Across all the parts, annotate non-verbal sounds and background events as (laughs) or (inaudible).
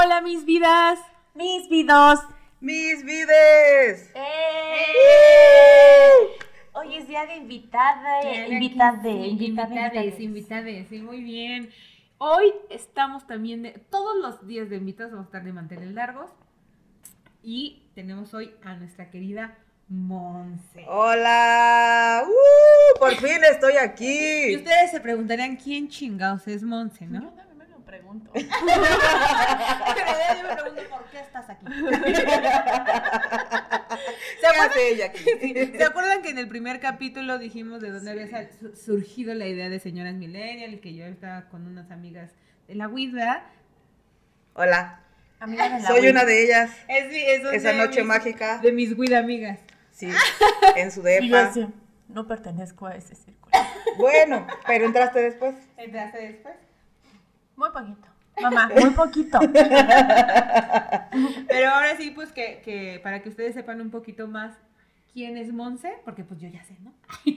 Hola mis vidas. Mis vidos. ¡Mis vides! ¡Eh! Hoy es día de invitada, invitada, invitades, invitades, sí, muy bien. Hoy estamos también de, todos los días de invitados vamos a estar de mantener largos y tenemos hoy a nuestra querida Monse. ¡Hola! ¡Uh! Por fin estoy Y aquí. ustedes se preguntarían quién chingados es Monse, ¿no? Pregunto. (laughs) Pero yo me pregunto por qué estás aquí. ¿Qué hace ella aquí? ¿Se acuerdan que en el primer capítulo dijimos de dónde había surgido la idea de señoras millennial y que yo estaba con unas amigas de la WIDA? Hola, Amiga de la soy una de ellas. Es, mi- es Esa de noche mis- mágica. De mis WIDA amigas. Sí, (laughs) en su depa. decía, no pertenezco a ese círculo. Bueno, pero entraste después. ¿Entraste después? Muy poquito. Mamá, muy poquito. (laughs) Pero ahora sí, pues que, que para que ustedes sepan un poquito más quién es Monse, porque pues yo ya sé, ¿no? (laughs)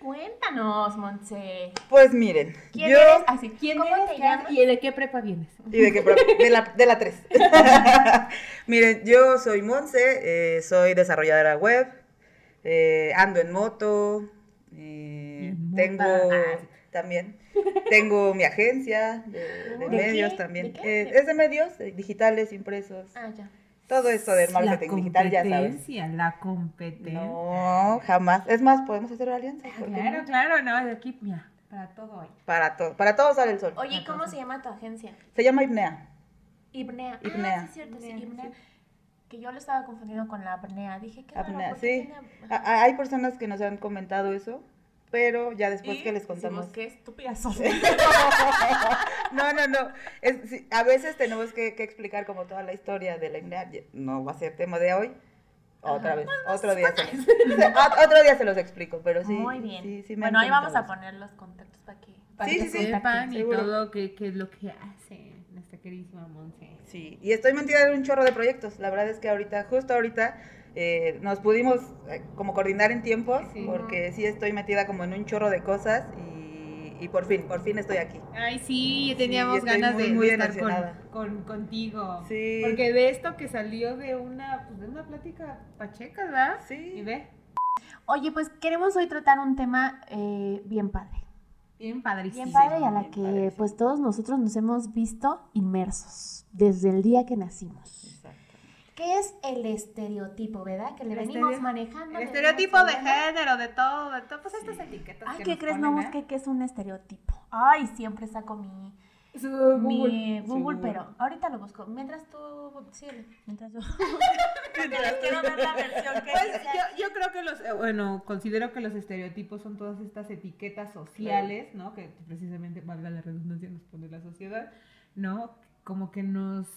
Cuéntanos, Monse. Pues miren, ¿Quién yo... eres? Así, ¿Quién ¿Cómo eres? te ¿Qué llamas? ¿Y de qué prepa vienes? ¿Y de qué? pro- De la, de la 3. (laughs) Miren, yo soy Monse, eh, soy desarrolladora web, eh, ando en moto, eh, tengo Ah, sí. también, (laughs) tengo mi agencia de, de ¿De medios qué? también. ¿De qué? Eh, es de medios, digitales, impresos, Ah, ya. todo eso del marketing digital, ya sabes. competencia, la competencia. No, jamás. Es más, podemos hacer alianza. Ah, ¿por qué claro, no? claro, no, de aquí, mira, para todo hoy. Para todo, para todo sale el sol. Oye, ¿y ¿cómo se llama tu agencia? Se llama IPNEA. Ibnea. Ibnea. Ah, sí, es cierto, sí, Ibnea, Ibnea. sí. Que yo lo estaba confundiendo con la apnea. Dije, ¿qué raro, Apnea, ¿por qué sí. tiene- Hay personas que nos han comentado eso, pero ya después Y que les decimos, contamos. qué estúpidas (laughs) son. No, no, no. Es- sí, a veces tenemos que, que explicar como toda la historia de la IPNEA. Ya- No va a ser tema de hoy. Otra Ajá. vez, otro día, se los, ot- otro día se los explico, pero sí. Muy bien. sí, sí bueno, ahí vamos a poner los contactos para que, para Sí, que. Sepan y seguro. todo qué es lo que hace nuestra queridísima Monse. Sí, y estoy metida en un chorro de proyectos. La verdad es que ahorita, justo ahorita, eh, nos pudimos eh, como coordinar en tiempos, Sí. porque sí estoy metida como en un chorro de cosas y, y por fin, por fin estoy aquí. Ay, sí, teníamos ganas muy, de, muy de estar con, contigo. Sí. Porque de esto que salió de una, pues de una plática pacheca, ¿verdad? Sí. Y ve, Oye, pues queremos hoy tratar un tema eh, bien padre. bien padrísimo. Bien padre y a la que padrísimo. pues todos nosotros nos hemos visto inmersos desde el día que nacimos. Exacto. ¿Qué es el estereotipo, verdad? Que le El venimos manejando. El estereotipo de género, de todo, de todo, pues estas etiquetas. Ay, que ¿qué nos crees? No ponen, ¿eh? busqué qué es un estereotipo. Ay, siempre saco mi, Su mi Google. Google, Google. pero ahorita lo busco. Mientras tú, sí, mientras yo. (laughs) Les quiero dar la versión que Pues yo, yo creo que los, eh, bueno, considero que los estereotipos son todas estas etiquetas sociales, ¿no? Que precisamente, valga la redundancia, nos pone la sociedad, ¿no? Como que nos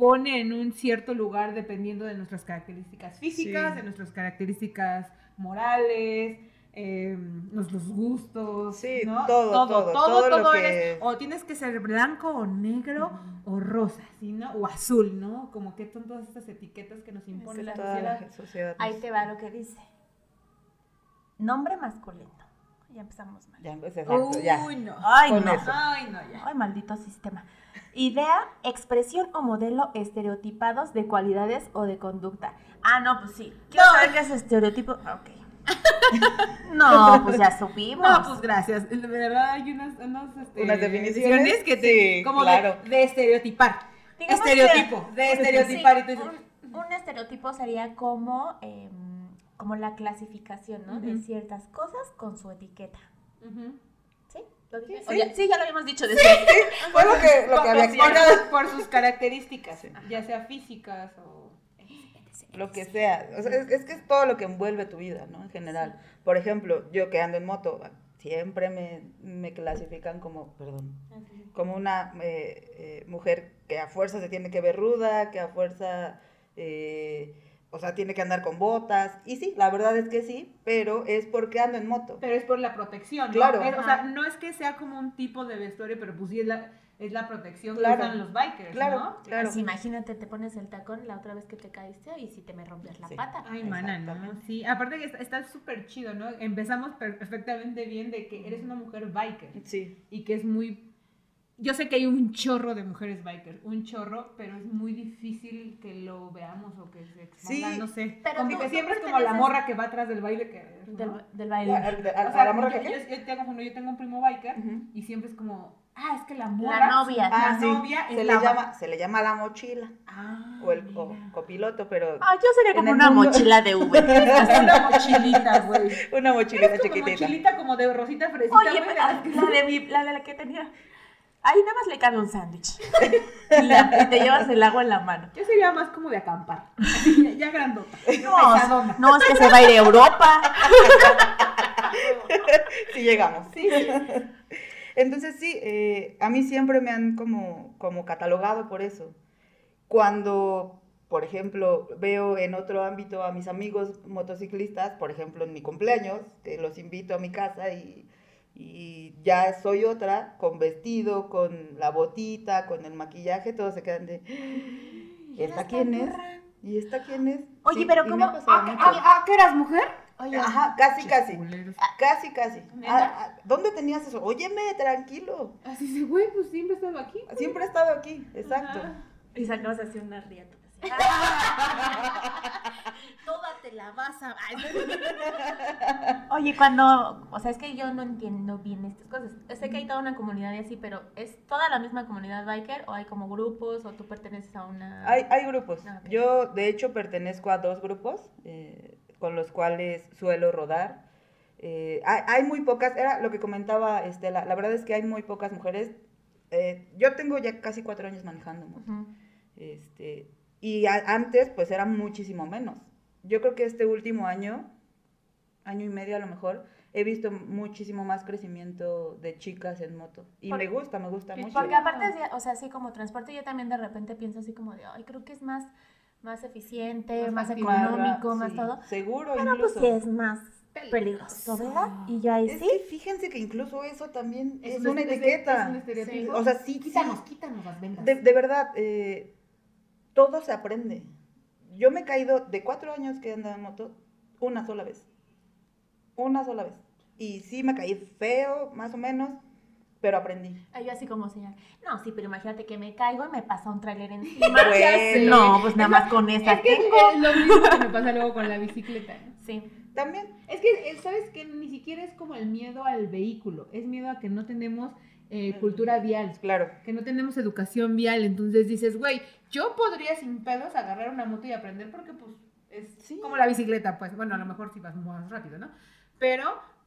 pone en un cierto lugar dependiendo de nuestras características físicas, Sí. de nuestras características morales, eh, nuestros gustos, Sí, ¿no? todo, todo, todo lo todo que- eres- o tienes que ser blanco o negro o rosa, ¿sí, no? O azul, ¿no? Como que son todas estas etiquetas que nos impone la Toda sociedad. la sociedad. Ahí te va lo que dice. Nombre masculino. Ya empezamos mal. Ya, pues, exacto, ya. Uy, no. Ay, Con no. eso. Ay, no, ya. Ay, maldito sistema. Idea, expresión o modelo estereotipados de cualidades o de conducta. Ah, no, pues sí. Quiero No. saber qué es estereotipo. Ah, Ok. (laughs) no, pues ya supimos. No, pues gracias. De verdad hay unas, unas, este, Unas definiciones. que te, Sí, como claro. de, de estereotipar. Digamos estereotipo, que- de estereotipar. Sí, y tú dices, un, un estereotipo sería como, em, como la clasificación, ¿no? De ciertas cosas con su etiqueta. ¿Sí? ¿Lo dije? Sí, ¿O sí. ya- sí, ya lo habíamos dicho. Desde Fue lo que, lo que había por, sus características, Sí. ya sea físicas o... Lo que sea. O sea, es, es que es todo lo que envuelve tu vida, ¿no? En general. Por ejemplo, yo que ando en moto, siempre me, me clasifican como, perdón, como una eh, eh, mujer que a fuerza se tiene que ver ruda, que a fuerza, eh, o sea, tiene que andar con botas. Y sí, la verdad es que sí, pero es porque ando en moto. Pero es por la protección, ¿no? Claro. Es- o sea, no es que sea como un tipo de vestuario, pero pues sí es la, es la protección Claro. que usan los bikers, Claro, ¿no? claro. Imagínate, te pones el tacón la otra vez que te caíste y si te me rompes la Sí. pata. Ay, mana, ¿no? Sí, aparte que está súper chido, ¿no? Empezamos perfectamente bien de que eres una mujer biker Sí. y que es muy yo sé que hay un chorro de mujeres bikers, un chorro, pero es muy difícil que lo veamos o que se exponga, Sí, no sé. pero como tú- que siempre es como la morra que va atrás del baile que... ¿no? Del, del A, baile. a- a- O a sea, la morra yo, que yo- yo tengo, yo tengo un primo biker y siempre es como, ah, es que la morra... novia. La Ah, sí. novia es Se la le, llama, se le llama la mochila Ah, o el copiloto, pero Ah, yo sería como una mundo- mochila de (laughs) Uber. Es una mochilita, güey. una mochilita chiquitita. mochilita como de rosita fresita, Oye, güey, pero, de ah, la de, mi, la de la que tenía. Ahí nada más le cabe un sándwich. y, la- y te llevas el agua en la mano. Yo sería más como de acampar. Así, ya, ya grandota. No, no, es que se va a ir a Europa. (laughs) Sí llegamos. Sí. Entonces sí, eh, a mí siempre me han como, como catalogado por eso. Cuando, por ejemplo, veo en otro ámbito a mis amigos motociclistas, por ejemplo en mi cumpleaños, que los invito a mi casa y, y ya soy otra, con vestido, con la botita, con el maquillaje, todos se quedan de, ¿y esta quién es? ¿Y esta quién es? Oye, Sí, pero ¿cómo? ha pasado ¿Ah, mucho. ah, ah, ¿qué eras mujer? Oye, Ajá, casi, casi. Culeros. Casi, casi. Ah, ah, ¿Dónde tenías eso? Óyeme, tranquilo. Así se, güey, pues siempre he estado aquí. Siempre he estado aquí, exacto. Ajá. y sacabas así una riata. (laughs) Toda te la vas a... (laughs) Oye, cuando, o sea, es que yo no entiendo bien estas cosas. Sé que hay toda una comunidad y así, pero ¿es toda la misma comunidad biker o hay como grupos o tú perteneces a una... Hay, hay grupos. Ah. Yo, de hecho, pertenezco a dos grupos eh, con los cuales suelo rodar. Eh, hay, hay muy pocas, era lo que comentaba Estela, la verdad es que hay muy pocas mujeres. Eh, yo tengo ya casi cuatro años manejando moto. Este, y a- antes, pues era muchísimo menos. Yo creo que este último año, año y medio a lo mejor, he visto muchísimo más crecimiento de chicas en moto. Y Por- me gusta, me gusta mucho. Porque aparte, o sea, así como transporte, yo también de repente pienso así como de, ay, creo que es más, más eficiente, Más más, económico, Sí, más todo. Seguro, Pero pues incluso. sí es más peligroso, ¿verdad? Y yo ahí Es sí. que fíjense que incluso eso también es, un una etiqueta. Es un estereotipo. O sea, sí, Quítanos, sí. quítanos las vendas. De, de verdad, eh, todo se aprende. Yo me he caído de cuatro años que he andado en moto una sola vez. Una sola vez. Y sí me caí feo, más o menos, pero aprendí. Ay, yo así como señal. No, sí, pero imagínate que me caigo y me pasa un tráiler encima. (laughs) Bueno. no, pues nada más con esa Es que tengo. es lo mismo que me pasa luego con la (laughs) bicicleta. Sí. También. Es que, eh, ¿sabes que Ni siquiera es como el miedo al vehículo, es miedo a que no tenemos eh, cultura vial, Claro. que no tenemos educación vial. Entonces dices, güey, yo podría sin pedos agarrar una moto y aprender porque, pues, es Sí. como la bicicleta, pues, bueno, a lo mejor si vas más rápido, ¿no? Pero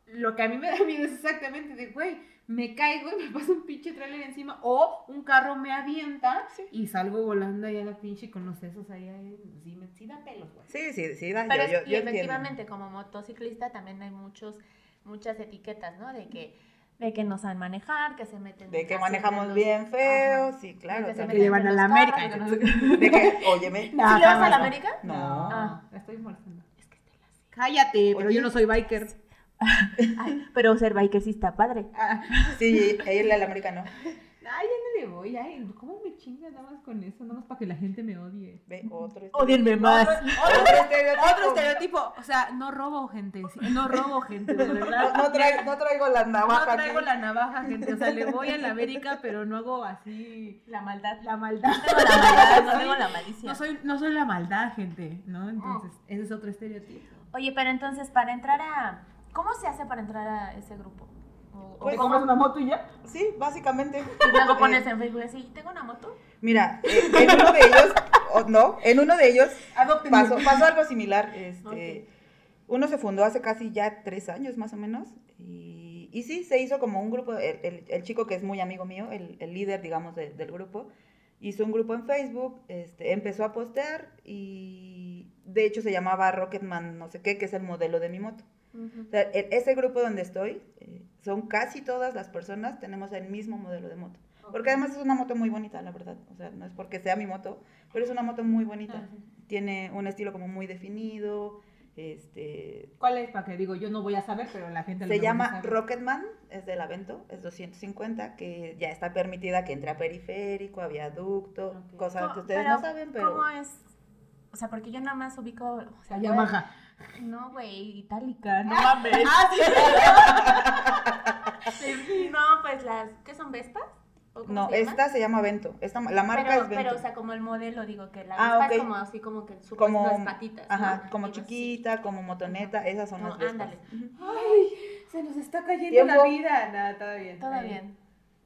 lo que a mí me da miedo es exactamente de, güey, me caigo y me pasa un pinche trailer encima o un carro me avienta y salgo volando ahí a la pinche con los sesos ahí, ahí sí, me, sí da pelos, güey. Sí, sí, sí, da, Pero yo, es- yo- y yo entiendo. efectivamente, como motociclista también hay muchos, muchas etiquetas, ¿no? De que, de que no saben manejar, que se meten De que manejamos los- bien feo, Ajá. sí, claro. De que se también. le van meten a la América. carros, (laughs) de que no sé- De que, óyeme. ¿Sí le vas a la. América? No. Ah. la estoy molestando. Es que Estela sí. Cállate, pero Oye. yo no soy biker. (laughs) Ay, pero ser biker sí está padre. Ah, Sí, ella el americano. Ay, ya no le voy, ay, ¿cómo me chingas nada más con eso? Nada más para que la gente me odie. Ve, otro. (laughs) Odienme más. (laughs) Otro estereotipo. Otro estereotipo, o sea, no robo gente, sí, no robo gente, de (laughs) verdad. No, no traigo, no traigo la navaja No traigo aquí. la navaja, gente, o sea, le voy a la América, pero no hago así La maldad. la maldad. No tengo la maldad, no tengo la malicia. No soy, no soy la maldad, gente, ¿no? Entonces, ese es otro estereotipo. Oye, pero entonces, para entrar a... ¿Cómo se hace para entrar a ese grupo? O, Pues, cómo- una moto y ya? Sí, básicamente. (laughs) Y luego (laughs) pones Eh, en Facebook así, ¿tengo una moto? Mira, eh, en uno de ellos, o no, en uno de ellos pasó, pasó algo similar. Este, Uno se fundó hace casi ya tres años más o menos. Y, y sí, se hizo como un grupo. El, el- el chico que es muy amigo mío, el, el líder, digamos, de- del grupo, hizo un grupo en Facebook, este, empezó a postear y de hecho se llamaba Rocketman, no sé qué, que es el modelo de mi moto. O sea, e- ese grupo donde estoy, eh, son casi todas las personas, tenemos el mismo modelo de moto. Porque además es una moto muy bonita, la verdad. O sea, no es porque sea mi moto, pero es una moto muy bonita. Tiene un estilo como muy definido. Este, ¿Cuál es? Para que digo, yo no voy a saber, pero la gente lo se llama. Rocketman, es del Avento, es 250, que ya está permitida que entre a periférico, a viaducto, Ok. cosas que ¿Cómo- ustedes no saben, pero... ¿Cómo es? O sea, porque yo nada más ubico... O sea, Yamaha. No, güey, itálica, no (laughs) mames. Ah, sí. no, pues las... ¿Qué son Vespas? ¿O cómo No, se llama? esta se llama Vento. Esta, la marca pero, es Vento. pero, o sea, como el modelo, digo, que la Ah, Vespa ok. es como así, como que su como, las patitas, ¿no? ajá, como chiquita, como motoneta, esas son No, las Vespas. ándale. Ay, se nos está cayendo Tiempo. la vida. Nada, todo bien. Todo bien.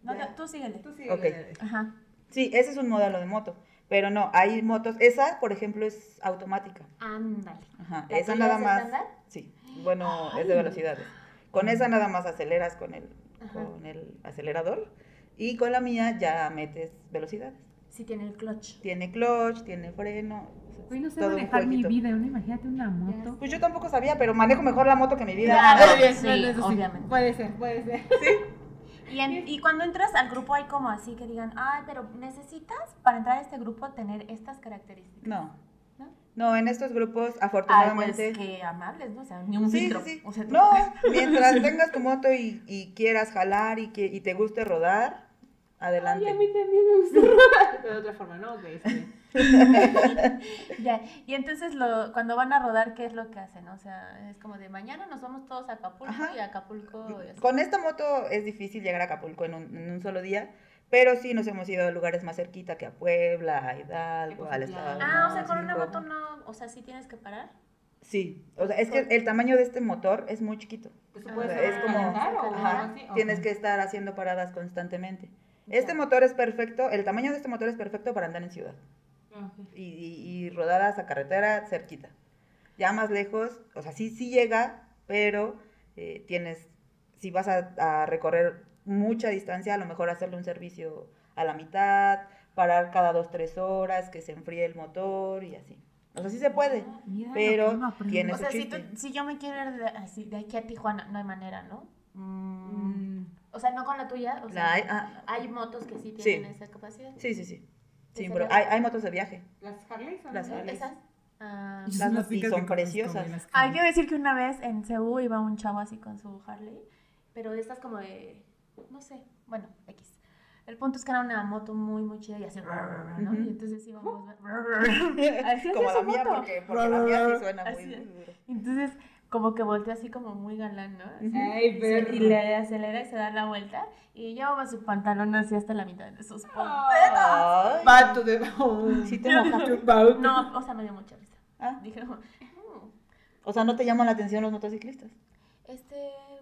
No, tú síguele. Tú sigue. Ok. dale. Ajá. Sí, ese es un modelo de moto. Pero no, hay motos. Esa, por ejemplo, es automática. Ándale. Ajá, ¿La esa nada más. estándar? Sí, bueno, es de velocidades. Con esa nada más aceleras con el, Ajá. con el acelerador. Y con la mía ya metes velocidades. Sí tiene el clutch. Tiene clutch, tiene freno. Güey, no sé todo manejar mi vida. Una, imagínate una moto. Pues yo tampoco sabía, pero manejo mejor la moto que mi vida. Claro. (laughs) Sí, obviamente. Puede ser, puede ser. Y, en- y cuando entras al grupo hay como así que digan, ay, pero necesitas para entrar a este grupo tener estas características. No. ¿No? No, en estos grupos, Ay, pues afortunadamente. que amables, ¿no? O sea, ni un Sí, filtro. sí, sí. O sea, No, (laughs) mientras tengas tu moto y, y quieras jalar y, que, y te guste rodar, adelante. Ay, a mí también me gusta (laughs) rodar. Pero de otra forma, ¿no? Ok, está bien. (laughs) Ya, Y entonces lo, cuando van a rodar, ¿qué es lo que hacen? O sea, es como de mañana nos vamos todos a Acapulco Ajá. y Acapulco... y. Con esta moto es difícil llegar a Acapulco en un, en un solo día, pero sí nos hemos ido a lugares más cerquita que a Puebla, a Hidalgo, al estado de Ah, o sea, con una moto no, o sea, sí tienes que parar. Sí, o sea, es que el tamaño de este motor es muy chiquito. ¿Eso Ah, puede sea, es como- o Ajá, así? tienes que estar haciendo paradas constantemente. Este Ya. motor es perfecto, el tamaño de este motor es perfecto para andar en ciudad Ah, y, y- y rodadas a carretera cerquita. Ya más lejos, o sea, sí, sí llega, pero eh, tienes, si vas a, a recorrer mucha distancia, a lo mejor hacerle un servicio a la mitad, parar cada dos, tres horas, que se enfríe el motor y así. O sea, sí se puede, Mira lo pero tiene O sea, si, tú- chiste. si yo me quiero ir de, así, de aquí a Tijuana, no hay manera, ¿no? Mm, Mm, O sea, no con la tuya. O sea, La ah, hay motos que sí Sí. tienen esa capacidad. Sí, sí, sí. Sí, ¿En pero hay, hay motos de viaje. ¿Las Harley son Las Harley. ¿Esas? Ah, Las- únicas son que preciosas. las Harley. quiero decir que una vez en Cebu iba un chavo así con su Harley, pero de estas como de, no sé, bueno, X. El punto es que era una moto muy, muy chida y así, ¿no? Ujú. Y entonces íbamos, (laughs) así Como hacía la mía, porque, porque la mía sí suena muy, Así es. muy duro. Entonces, como que volteó así como muy galán, ¿no? Así, Ay, perro. y le acelera y se da la vuelta y llevaba su pantalón así hasta la mitad de sus. Ay, Vato de. Oh. sí te (laughs) mojaste. No, o sea, me dio mucha risa. Ah, Dije, "Mm, o sea, ¿no te llaman la atención los motociclistas? este,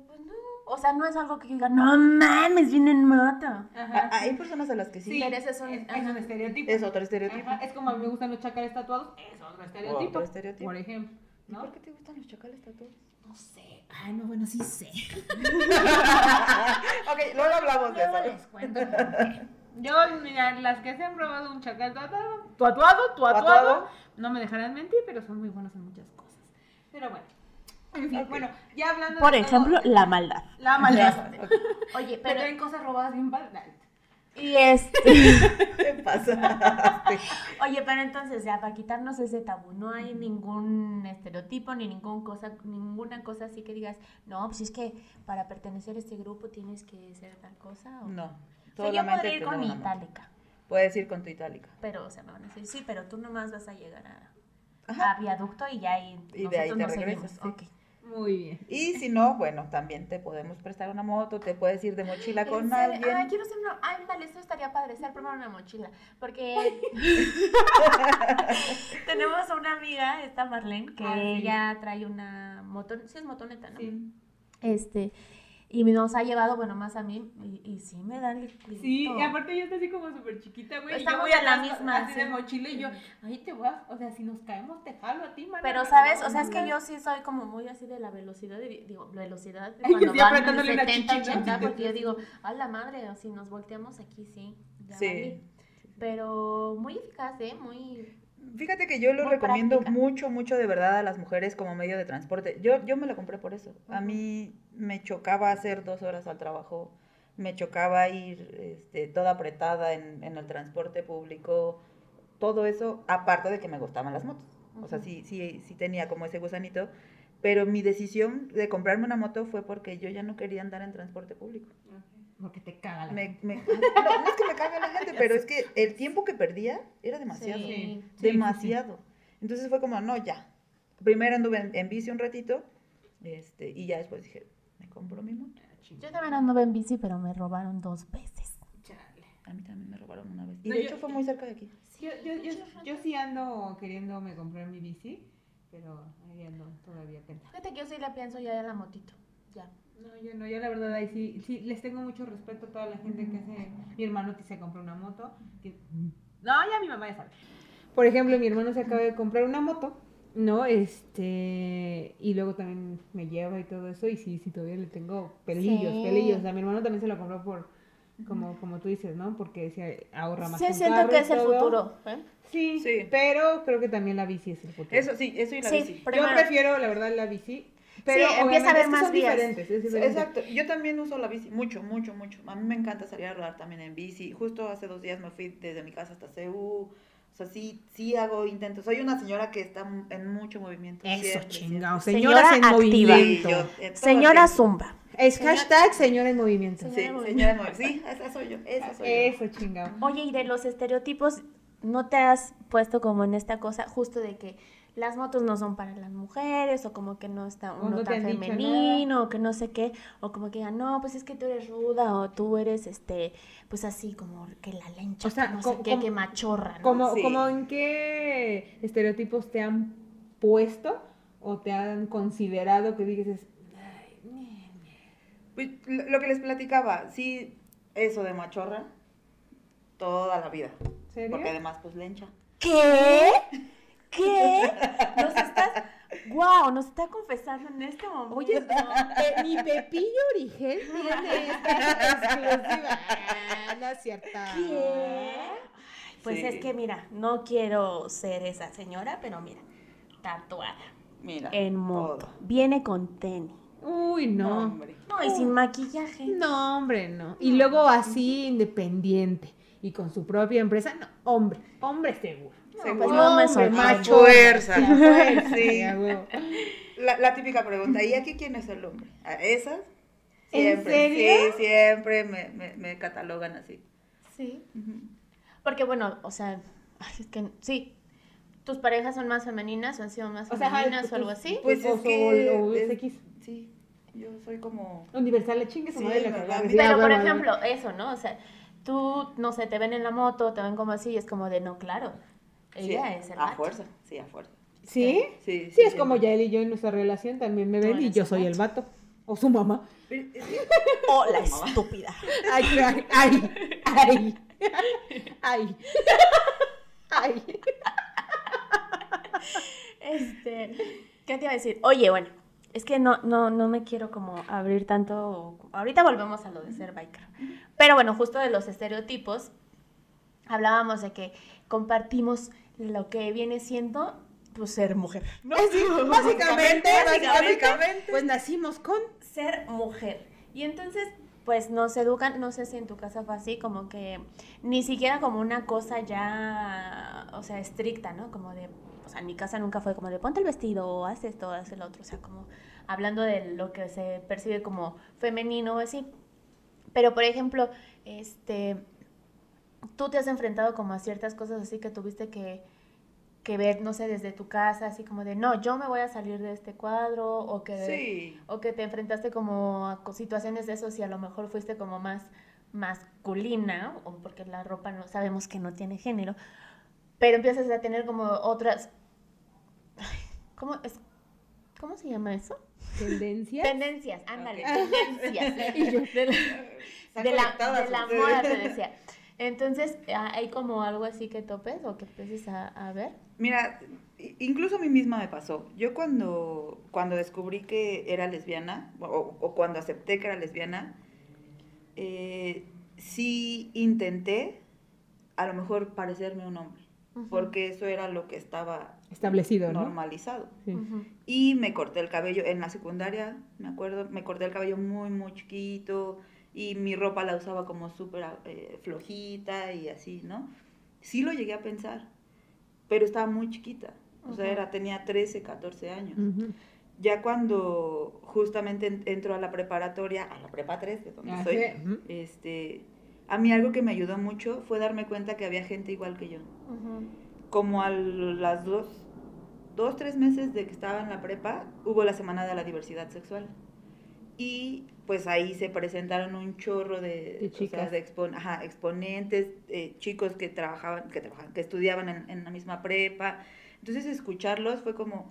pues no. O sea, no es algo que diga, no mames, viene en moto. Ah, Ajá. Hay personas a las que sí. Sí, pero ese es un- es, es un estereotipo. Es otro estereotipo. Ajá, Es como a mí me gustan los chacales tatuados, es otro estereotipo. Otro estereotipo. Por ejemplo. ¿Y ¿no? por qué te gustan los chacales tatuados? No sé. Ay, no, bueno, sí sé. (laughs) ok, luego hablamos de Luego eso. les cuento. Yo, mira, las que se han probado un chacal tatuado, tatuado, tatuado, no me dejarán mentir, pero son muy buenos en muchas cosas. Pero bueno. En fin, Ok. bueno, ya hablando Por de ejemplo, todo, la maldad. la maldad. (laughs) Oye, Me pero. traen cosas robadas bien padres. (laughs) Y este. (laughs) ¿Qué pasa? Oye, pero entonces, ya, para quitarnos ese tabú, no hay ningún estereotipo ni ningún cosa, ninguna cosa así que digas, no, pues es que para pertenecer a este grupo tienes que ser tal cosa. O... No, O sea, yo solamente podría ir con mi itálica, Puedes ir con tu itálica. pero, o sea, me van a decir, sí, pero tú nomás vas a llegar a, viaducto y ya ahí Y de ahí te regresas, sí. Ok. Muy bien. Y si no, bueno, también te podemos prestar una moto, te puedes ir de mochila ¿En con alguien. Ay, quiero ser una. Ay, dale, esto estaría padre, ser primero una mochila. Porque (laughs) tenemos una amiga, esta Marlene, que Ah, sí. ella trae una moto. Sí, es motoneta, ¿no? Sí. Este. Y nos ha llevado, bueno, más a mí. Y, y sí me da el. Sí, grito. y aparte ella está así como súper chiquita, güey. y yo Estamos voy en la misma, Así de sí. mochila y yo, ahí te vas. O sea, si nos caemos, te jalo a ti, mano. Pero, ¿sabes? O sea, es que yo sí soy como muy así de la velocidad, de- digo, velocidad de (laughs) cuando sí, van una 70, chichi, 80, ¿no? porque yo (laughs) digo, a la madre, si nos volteamos aquí, sí, ya Sí. Pero muy eficaz, ¿eh? Muy... Fíjate que yo lo Muy recomiendo práctica. mucho, mucho de verdad a las mujeres como medio de transporte. Yo, yo me la compré por eso. A mí me chocaba hacer dos horas al trabajo, me chocaba ir este, toda apretada en, en el transporte público, todo eso, aparte de que me gustaban las motos. O sea, sí, sí, sí tenía como ese gusanito, pero mi decisión de comprarme una moto fue porque yo ya no quería andar en transporte público. Porque te caga la Me, me- no, no es que me cague la gente, (laughs) pero es que el tiempo que perdía era demasiado. Sí. Sí, sí, sí. demasiado. Entonces fue como, no, ya. Primero anduve en, en bici un ratito, este, y ya después dije, me compro mi moto. Yo también anduve en bici, pero me robaron dos veces. Chale. A mí también me robaron una vez. Y No, de yo- hecho fue muy cerca de aquí. Yo, yo, yo, yo sí ando queriéndome comprar mi bici, pero ahí ando todavía pensando. Fíjate que yo sí la pienso ya en la motito. Ya. No, yo no, yo la verdad ahí sí, sí, les tengo mucho respeto a toda la gente que hace, mi hermano que se compró una moto, que- no, ya mi mamá ya sabe. Por ejemplo, mi hermano se acaba de comprar una moto, ¿no? Este, y luego también me lleva y todo eso, y sí, sí, todavía le tengo pelillos, Sí. pelillos, o sea, mi hermano también se lo compró por, como, como tú dices, ¿no? Porque decía, ahorra más Sí, siento que es el futuro. ¿eh? Sí, Sí. pero creo que también la bici es el futuro. Eso sí, eso y la Sí, bici. primero- Yo prefiero, la verdad, la bici, pero empieza a haber es que más son vías. diferentes, es diferente. Exacto, yo también uso la bici, mucho, mucho, mucho. A mí me encanta salir a rodar también en bici. Justo hace dos días me fui desde mi casa hasta CU. O sea, sí, sí hago intentos. Soy una señora que está en mucho movimiento. Eso, siempre, chingado. siempre. Señoras Señora en activa. movimiento. Sí, yo, eh, Señora. Zumba. Es hashtag señora en movimiento. Sí, Señora en señora movimiento. Sí, esa soy yo, esa soy yo. Eso, chingado. Oye, y de los estereotipos, ¿no te has puesto como en esta cosa justo de que las motos no son para las mujeres o como que no está uno no tan femenino o que no sé qué o como que digan, no, pues es que tú eres ruda o tú eres este, pues así como que la lencha, O sea, que no sé qué, como- que machorra, ¿no? Como, Sí. como en qué estereotipos te han puesto o te han considerado que dices, "Ay, Pues, lo lo que les platicaba, sí, eso de machorra, toda la vida. ¿serio? Porque además, pues lencha. ¿Qué? ¿Qué? Nos estás, wow, nos está confesando en este momento. Oye, Pe- mi Pepillo Origen tiene esta exclusiva. Ah, no es cierto. ¿Qué? Pues Sí. es que mira, no quiero ser esa señora, pero mira, tatuada Mira. en moto. todo. Viene con tenis. Uy, no. No, y sin maquillaje. No, hombre, no. Y luego así independiente y con su propia empresa, no, hombre, hombre seguro. Pues no me Hombre, sorprende. macho. Fuerza. Sí. (laughs) huevo. La, la típica pregunta, ¿y aquí quién es el hombre? ¿A esas? ¿En Siempre, serio? sí, siempre me, me, me catalogan así. Sí. Porque bueno, o sea, ay, es que sí. ¿Tus parejas son más femeninas o han sido más O sea, femeninas o pues, algo así? Pues O es que... sol, o es- X. Sí, yo soy como... Universal, le chingue Sí, madre la ¿verdad? Pero, por ejemplo, eso, ¿no? O sea, tú, no sé, te ven en la moto, te ven como así, y es como de, no, claro, ella sí, es el A fuerza, sí, a fuerza. ¿Sí? Sí, Sí, es como ya él y yo en nuestra relación también me ven y yo soy el vato. O su mamá. (laughs) O la estúpida. (laughs) Ay, ay, ay, ay, ay, (laughs) ay. Este, ¿qué te iba a decir? Oye, bueno, es que no, no, no me quiero como abrir tanto. Ahorita volvemos a lo de ser biker. Pero bueno, justo de los estereotipos, hablábamos de que compartimos lo que viene siendo pues ser mujer. ¿no? (laughs) Sí, básicamente, básicamente, básicamente. pues nacimos con Ser mujer. Y entonces, pues nos educan, no sé si en tu casa fue así, como que ni siquiera como una cosa ya, o sea, estricta, ¿no? Como de, o sea, en mi casa nunca fue como de ponte el vestido, o haz esto, haz el otro, o sea, como hablando de lo que se percibe como femenino o así. Pero, por ejemplo, este, tú te has enfrentado como a ciertas cosas así que tuviste que, que ver, no sé, desde tu casa, así como de, no, yo me voy a salir de este cuadro, o que... Sí. O que te enfrentaste como a situaciones de esos y a lo mejor fuiste como más masculina, o porque la ropa no sabemos que no tiene género, pero empiezas a tener como otras... Ay, (laughs) ¿Cómo, es, ¿cómo se llama eso? tendencia. Tendencias, ándale, tendencias. (laughs) Y yo, De la, (laughs) de la, de la moda, te decía. Entonces, ¿ha- ¿hay como algo así que topes o que empieces a, a ver? Mira, i- incluso a mí misma me pasó. Yo cuando, cuando descubrí que era lesbiana, o, o cuando acepté que era lesbiana, eh, sí intenté a lo mejor parecerme un hombre, porque eso era lo que estaba Establecido, ¿no? normalizado. Y me corté el cabello en la secundaria, me acuerdo, me corté el cabello muy, muy chiquito y mi ropa la usaba como súper eh, flojita y así, ¿no? Sí lo llegué a pensar, pero estaba muy chiquita, o sea, Ujú. era, tenía 13, 14 años. Ujú. Ya cuando justamente en- entro a la preparatoria, a la prepa 3, de donde Ah, soy, sí, ujú. este, a mí algo que me ayudó mucho fue darme cuenta que había gente igual que yo como a las dos, dos, tres meses de que estaba en la prepa, hubo la semana de la diversidad sexual. y pues ahí se presentaron un chorro de, De o sea, chicas. de expon- ajá, exponentes, eh, chicos que trabajaban, que trabajaban, que estudiaban en, en la misma prepa. Entonces escucharlos fue como,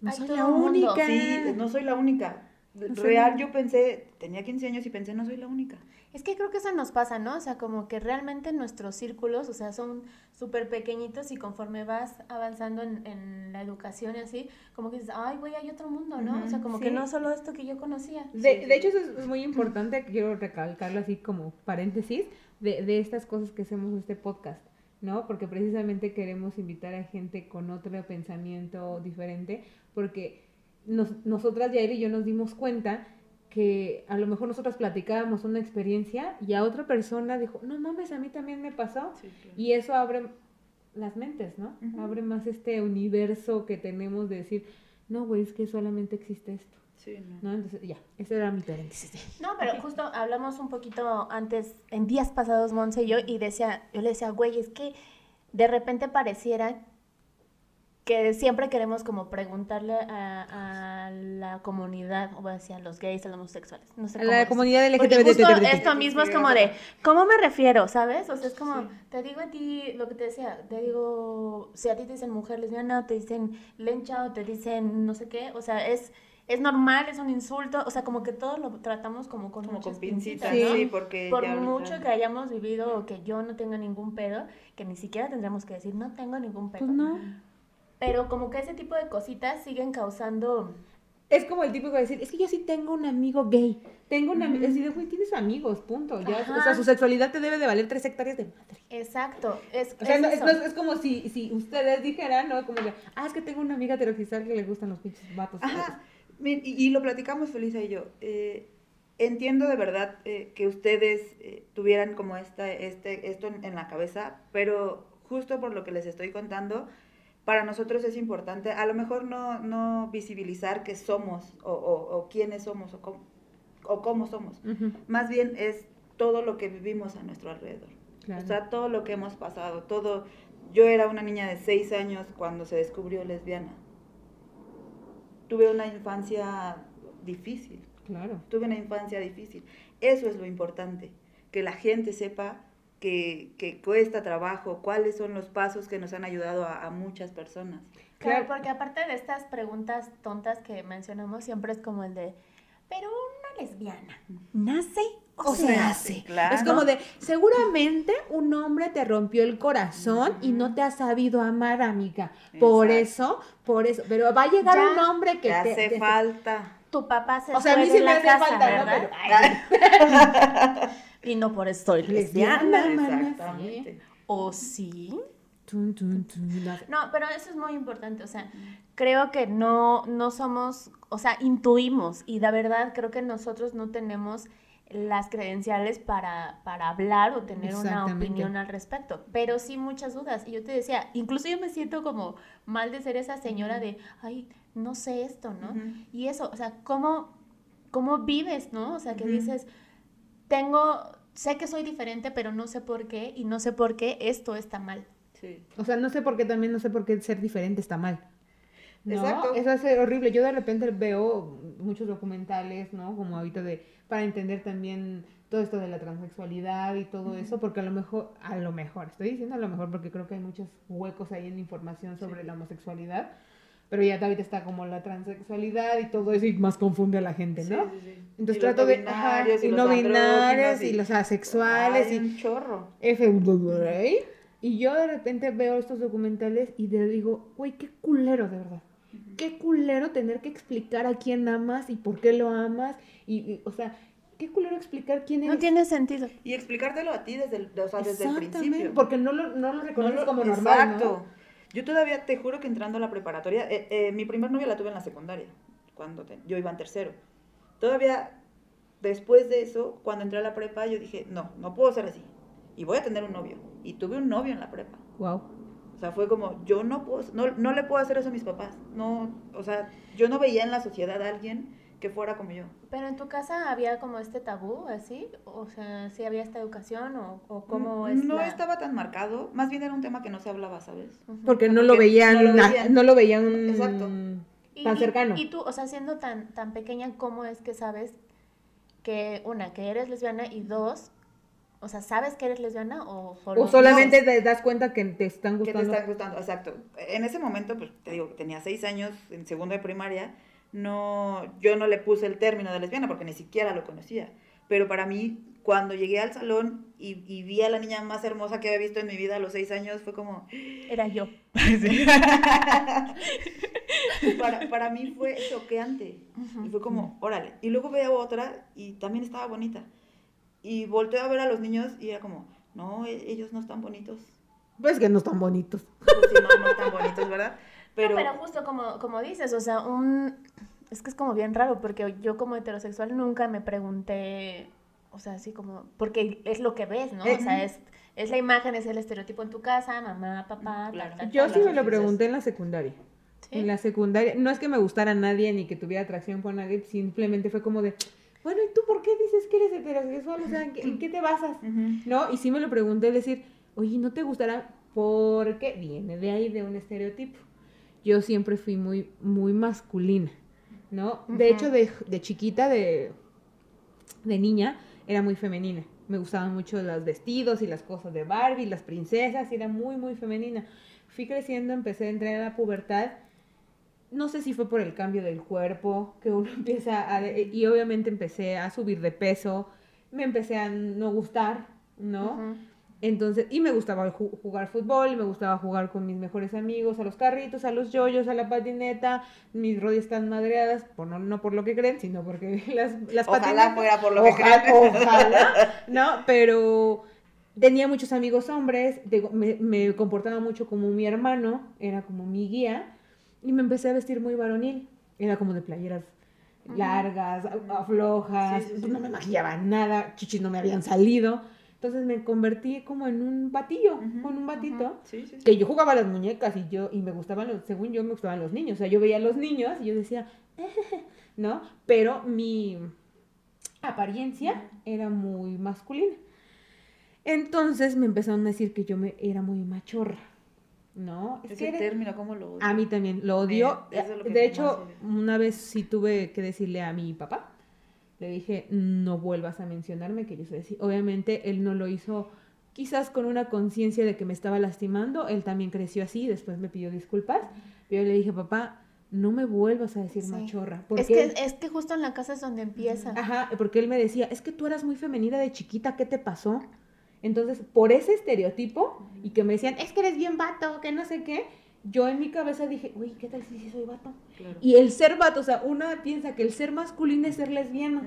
No Ay, soy la única. sí, no soy la única. Real, yo pensé, tenía 15 años y pensé, no soy la única. Es que creo que eso nos pasa, ¿no? O sea, como que realmente nuestros círculos, o sea, son súper pequeñitos y conforme vas avanzando en, en la educación y así, como que dices, ay, güey, hay otro mundo, ¿no? O sea, como que no solo esto que yo conocía. De, de hecho, eso es, es muy importante, quiero recalcarlo así como paréntesis, de, de estas cosas que hacemos en este podcast, ¿no? Porque precisamente queremos invitar a gente con otro pensamiento diferente, porque nos, nosotras, Yair y yo, nos dimos cuenta que a lo mejor nosotras platicábamos una experiencia y a otra persona dijo, no mames, a mí también me pasó. Y eso abre las mentes, ¿no? Abre más este universo que tenemos de decir, no, güey, es que solamente existe esto. Sí, no. ¿no? Entonces, ya, ese era mi paréntesis. No, pero justo hablamos un poquito antes, en días pasados, Monse y yo, y decía, yo le decía, güey, es que de repente pareciera que siempre queremos como preguntarle a, a la comunidad, o hacia los gays, a los homosexuales, no sé A cómo la decir. comunidad LGBT. esto mismo es como sea, de, ¿cómo me refiero? ¿Sabes? O sea, es como, te digo a ti lo que te decía, te digo, si a ti te dicen mujer lesbiana, te dicen lencha, o te dicen no sé qué, o sea, es, es normal, es un insulto, o sea, como que todo lo tratamos como con Como con pincitas, pincitas, ¿no? sí, porque Por ya ahorita- mucho que hayamos vivido o que yo no tenga ningún pedo, que ni siquiera tendremos que decir, no tengo ningún pedo. Pues no. Pero como que ese tipo de cositas siguen causando... Es como el típico de decir, es que yo sí tengo un amigo gay. Tengo un amigo. Es decir, güey, tienes amigos, punto. Ya, o sea, su sexualidad te debe de valer tres hectáreas de madre. Exacto, es, O sea, es no, es, no como si, si ustedes dijeran, ¿no? Como de, ah, es que tengo una amiga heterosexual que le gustan los pinches vatos. Ajá, y, y lo platicamos Felisa y yo. Eh, entiendo de verdad eh, que ustedes eh, tuvieran como esta, este, esto en, en la cabeza, pero justo por lo que les estoy contando, para nosotros es importante, a lo mejor no, no visibilizar qué somos o, o- o quiénes somos o cómo, o cómo somos. Más bien es todo lo que vivimos a nuestro alrededor. claro. O sea, todo lo que hemos pasado, todo... Yo era una niña de seis años cuando se descubrió lesbiana. Tuve una infancia difícil, claro. tuve una infancia difícil. Eso es lo importante, que la gente sepa que, que cuesta trabajo, cuáles son los pasos que nos han ayudado a, a muchas personas. Claro, Claro. porque aparte de estas preguntas tontas que mencionamos, siempre es como el de, pero una lesbiana, ¿nace o, O se, se hace? Claro. Es como de, seguramente un hombre te rompió el corazón y no te ha sabido amar, amiga. Por eso, por eso. Pero va a llegar Ya un hombre que te... hace te- falta. Tu papá se O sea, a mí sí me hace casa, falta, ¿no? ¿verdad? Pero- (laughs) Y no por eso soy Lesbiana. ¿O sí? Tun, tun, tun, no. No, pero eso es muy importante, o sea, creo que no, no somos, o sea, intuimos y de verdad creo que nosotros no tenemos las credenciales para, para hablar o tener una opinión al respecto, pero sí muchas dudas. Y yo te decía, incluso yo me siento como mal de ser esa señora de, ay, no sé esto, ¿no? Y eso, o sea, ¿cómo, cómo vives, no? O sea, que dices, tengo, sé que soy diferente, pero no sé por qué y no sé por qué esto está mal. Sí. O sea, no sé por qué también, no sé por qué ser diferente está mal. ¿no? Exacto. Eso es horrible. Yo de repente veo muchos documentales, ¿no? Como ahorita de, para entender también todo esto de la transexualidad y todo eso, porque a lo mejor, a lo mejor, estoy diciendo a lo mejor porque creo que hay muchos huecos ahí en información sobre la homosexualidad, pero ya ahorita está como la transexualidad y todo eso y más confunde a la gente, ¿no? Sí, sí, sí. Entonces Y trato no de... ajá, y los no binarios andróginos, y los asexuales Ay, y... un chorro. F, y yo de repente veo estos documentales y te digo, güey, qué culero de verdad. Qué culero tener que explicar a quién amas y por qué lo amas. Y, y, o sea, qué culero explicar quién No eres. tiene sentido. Y explicártelo a ti desde el, o sea, desde el principio. Porque no lo, no lo reconoces No lo- como normal, Exacto. Yo todavía te juro que entrando a la preparatoria, eh, eh, mi primer novia la tuve en la secundaria, cuando te- yo iba en tercero. Todavía después de eso, cuando entré a la prepa, yo dije, no, no puedo ser así. Y voy a tener un novio. Y tuve un novio en la prepa. Wow. O sea, fue como, yo no puedo, no, no le puedo hacer eso a mis papás. No, o sea, yo no veía en la sociedad a alguien que fuera como yo. Pero en tu casa había como este tabú, así, o sea, sí había esta educación o, o cómo Mm, es no la- estaba tan marcado, más bien era un tema que no se hablaba, ¿sabes? Ujú. Porque no lo veían, no lo veían. no lo veían Exacto. Y- tan y- cercano. Y, tú, o sea, siendo tan, tan pequeña, ¿cómo es que sabes que, una, que eres lesbiana y dos, o sea, ¿sabes que eres lesbiana o solo? o solamente te das cuenta que te están que te gustando. están gustando, exacto. En ese momento, pues te digo que tenía seis años, en segundo de primaria, no, yo no le puse el término de lesbiana porque ni siquiera lo conocía. Pero para mí, cuando llegué al salón y, y vi a la niña más hermosa que había visto en mi vida a los seis años, fue como, Era yo. (laughs) (laughs) para, para mí fue choqueante. Y fue como, órale. Y luego veo otra y también estaba bonita. Y volteo a ver a los niños y era como, no, e- ellos no están bonitos. Pues que no están bonitos. Pues sí, no, no están bonitos, ¿verdad? Pero, pero justo como, como dices, o sea, un... Es que es como bien raro, porque yo como heterosexual nunca me pregunté, o sea, así como, porque es lo que ves, ¿no? O sea, es, es la imagen, es el estereotipo en tu casa, mamá, papá, Claro. tal, Yo tal, sí me lo pregunté en la secundaria. ¿Sí? En la secundaria, no es que me gustara nadie ni que tuviera atracción por nadie, simplemente fue como de, bueno, ¿y tú por qué dices que eres heterosexual? O sea, ¿en qué, en qué te basas? ¿No? Y sí me lo pregunté, decir, oye, ¿no te gustará? Porque viene de ahí, de un estereotipo. Yo siempre fui muy, muy masculina, ¿no? De hecho, de, de chiquita, de, de niña, era muy femenina. Me gustaban mucho los vestidos y las cosas de Barbie, las princesas, y era muy, muy femenina. Fui creciendo, empecé a entrar a la pubertad. No sé si fue por el cambio del cuerpo, que uno (laughs) empieza a... Y obviamente empecé a subir de peso, me empecé a no gustar, ¿no? Entonces, y me gustaba ju- jugar fútbol, me gustaba jugar con mis mejores amigos, a los carritos, a los yoyos, a la patineta. Mis rodillas están madreadas, por no, no por lo que creen, sino porque (laughs) las, las Ojalá patinetas- fuera por lo que creen. ojalá, (laughs) ¿no? Pero tenía muchos amigos hombres, digo, me, me comportaba mucho como mi hermano, era como mi guía, y me empecé a vestir muy varonil. Era como de playeras largas, aflojas, Sí, sí, sí. no me maquillaba nada, chichis no me habían salido. Entonces me convertí como en un batillo, Ujú, con un batito. Sí, sí, sí. Que yo jugaba a las muñecas y yo, y me gustaban los, según yo me gustaban los niños. O sea, yo veía a los niños y yo decía, (laughs) ¿no? Pero mi apariencia era muy masculina. Entonces me empezaron a decir que yo me era muy machorra, ¿no? Es Ese que término, ¿cómo lo odio? a mí también lo odio. Eh, eso es lo que de hecho, una vez sí tuve que decirle a mi papá, le dije, no vuelvas a mencionarme que yo soy así. Obviamente él no lo hizo quizás con una conciencia de que me estaba lastimando, él también creció así, después me pidió disculpas, pero yo le dije, papá, no me vuelvas a decir Sí. machorra. Porque Es que, él- es que justo en la casa es donde empieza. Ajá, porque él me decía, es que tú eras muy femenina de chiquita, ¿qué te pasó? Entonces, por ese estereotipo, y que me decían, es que eres bien vato, que no sé qué, yo en mi cabeza dije, uy, ¿qué tal si sí soy vato? Claro. Y el ser vato, o sea, una piensa que el ser masculino es ser lesbiana,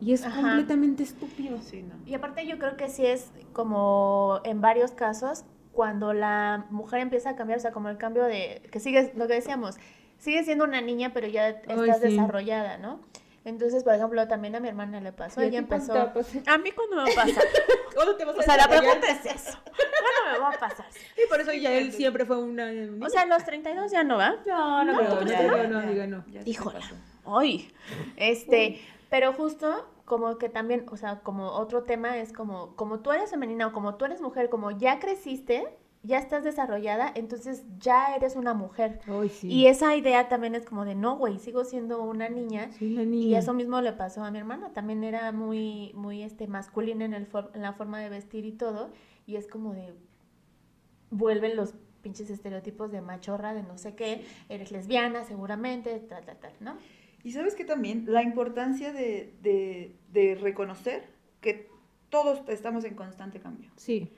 y es Ajá. completamente estúpido. Sí, no. Y aparte yo creo que sí es como en varios casos cuando la mujer empieza a cambiar, o sea, como el cambio de, que sigue, lo que decíamos, sigue siendo una niña, pero ya estás sí. desarrollada, ¿no? Entonces, por ejemplo, también a mi hermana le pasó, ¿Y a ella empezó... te va a mí cuando me va a pasar. (laughs) ¿Cuándo te vas a O sea, la pregunta es eso. ¿Cuándo me va a pasar? (laughs) Y por eso ya él siempre fue una... O sea, los 32 ya no va. no, no, no, pues ya, no, ya, no, ya, diga no. pasó. Ay, este, pero justo como que también, o sea, como otro tema es como, como tú eres femenina o como tú eres mujer, como ya creciste, ya estás desarrollada, entonces ya eres una mujer. Ay, sí. Y esa idea también es como de, no, güey, sigo siendo una niña. Soy una niña. Y eso mismo le pasó a mi hermana, también era muy, muy, este, masculina en, el for- en la forma de vestir y todo, y es como de, vuelven los pinches estereotipos de machorra, de no sé qué, eres lesbiana seguramente, tal, tal, tal, ¿no? Y sabes que también la importancia de, de, de reconocer que todos estamos en constante cambio. Sí.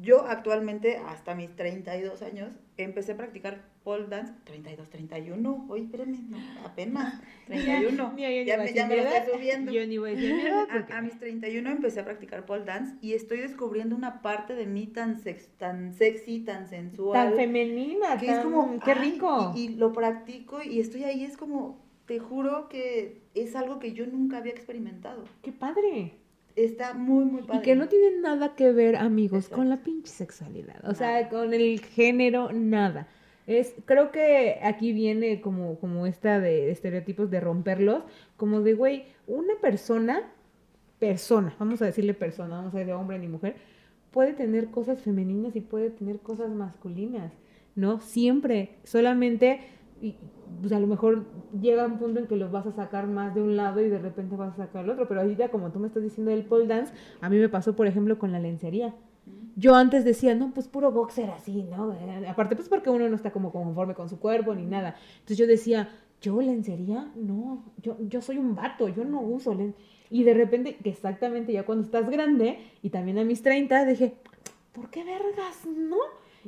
Yo actualmente, hasta mis 32 años, empecé a practicar pole dance. 32, 31. Oye, espérame, no, apenas. (laughs) 31. Ni- ni- ni ya me, ya me lo estoy subiendo. Yo ni voy a decir (laughs) porque- A, a mis 31 empecé a practicar pole dance y estoy descubriendo una parte de mí tan, sex, tan sexy, tan sensual. Tan femenina, que tan... es como, qué ay, rico. Y, y lo practico y estoy ahí, es como, te juro que es algo que yo nunca había experimentado. Qué padre. Está muy, muy padre. Y que no tiene nada que ver, amigos, con la pinche sexualidad. O sea, con el género, nada. Es, creo que aquí viene como, como esta de estereotipos de romperlos, como de, güey, una persona, persona, vamos a decirle persona, vamos a decir de hombre ni mujer, puede tener cosas femeninas y puede tener cosas masculinas, ¿no? Siempre, solamente y pues a lo mejor llega un punto en que los vas a sacar más de un lado y de repente vas a sacar el otro. Pero ahorita, como tú me estás diciendo del pole dance, a mí me pasó, por ejemplo, con la lencería. Yo antes decía, no, pues puro boxer así, ¿no? Aparte, pues porque uno no está como conforme con su cuerpo ni nada. Entonces yo decía, yo lencería, no, yo, yo soy un vato, yo no uso len-". Y de repente, que exactamente ya cuando estás grande, y también a mis 30, dije, ¿por qué vergas, no?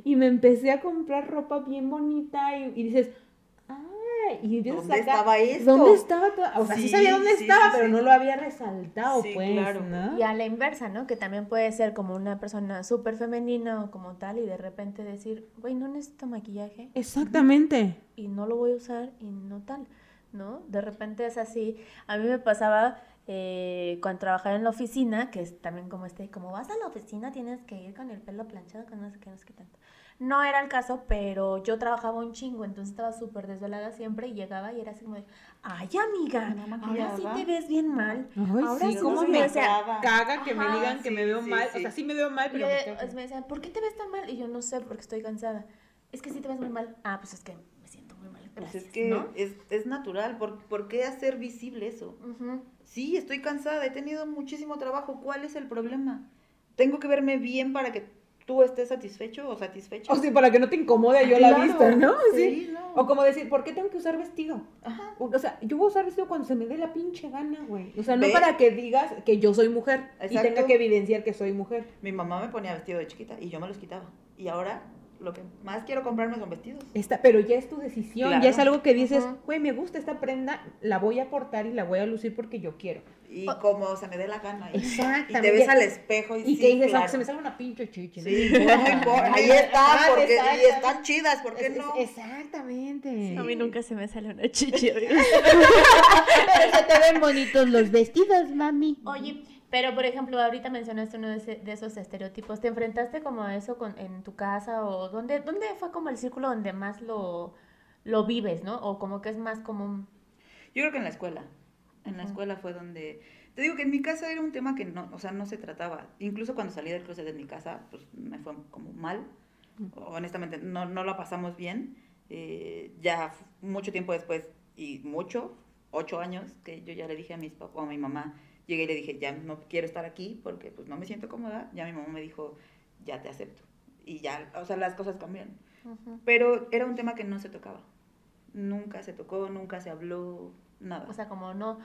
Y me empecé a comprar ropa bien bonita y, y dices, y empiezas ¿Dónde a sacar- estaba esto? ¿Dónde estaba? toda- O sea, sí, Sí, sabía dónde sí, estaba, sí, pero sí. no lo había resaltado, Sí, pues, claro. ¿no? Y a la inversa, ¿no? Que también puede ser como una persona súper femenina o como tal y de repente decir, güey, no necesito maquillaje Exactamente. y no lo voy a usar y no tal, ¿no? De repente es así. A mí me pasaba eh, cuando trabajaba en la oficina, que es también como este, como vas a la oficina tienes que ir con el pelo planchado, con no sé qué, no sé qué tanto. No era el caso, pero yo trabajaba un chingo, entonces estaba súper desvelada siempre y llegaba y era así como de, ay amiga, No ahora sí te ves bien mal. Ay, ahora sí, cómo no me qué". O sea, caga que me digan que me veo sí, mal. sí. O sea, sí me veo mal, pero yo me que- me decían, ¿por qué te ves tan mal? Y yo no sé, porque estoy cansada. Es que sí te ves muy mal. Ah, pues es que me siento muy mal. Pues es que ¿no? es, es natural. ¿Por, ¿Por qué hacer visible eso? Sí, estoy cansada, he tenido muchísimo trabajo. ¿Cuál es el problema? Tengo que verme bien para que tú estés satisfecho o satisfecha. O sea, para que no te incomode yo la Claro, vista, ¿no? Sí. sí, no. O como decir, ¿por qué tengo que usar vestido? Ajá. O sea, yo voy a usar vestido cuando se me dé la pinche gana, güey. O sea, no para que digas que yo soy mujer y Exacto. tenga que evidenciar que soy mujer. Mi mamá me ponía vestido de chiquita y yo me los quitaba. Y ahora lo que más quiero comprarme son vestidos. Esta, pero ya es tu decisión, ya Claro. es algo que dices, güey, me gusta esta prenda, la voy a portar y la voy a lucir porque yo quiero. Y como se me dé la gana. Y, y Exactamente. te ves al espejo y, Y sí, que dices, claro. "Ah, se me sale una pinche chichi. ¿no? Sí, no, importa. Ahí están, Ah, porque, y exactamente. están chidas, ¿por qué Es- es- no? Exactamente. A mí nunca se me sale una chichi. (laughs) Pero se te ven bonitos los vestidos, mami. Oye, pero por ejemplo, ahorita mencionaste uno de, ese- de esos estereotipos. ¿Te enfrentaste como a eso con, en tu casa o dónde, dónde fue como el círculo donde más lo, lo vives, ¿no? O como que es más común. Yo creo que en la escuela. En la escuela fue donde... Te digo que en mi casa era un tema que no, o sea, no se trataba. Incluso cuando salí del closet de mi casa, pues me fue como mal. Honestamente, no, no la pasamos bien. Eh, ya mucho tiempo después, y mucho, ocho años, que yo ya le dije a mis papás, a mi mamá, llegué y le dije, ya no quiero estar aquí porque pues no me siento cómoda. Ya mi mamá me dijo, ya te acepto. Y ya, o sea, las cosas cambiaron. Pero era un tema que no se tocaba. Nunca se tocó, nunca se habló, nada. O sea, como no.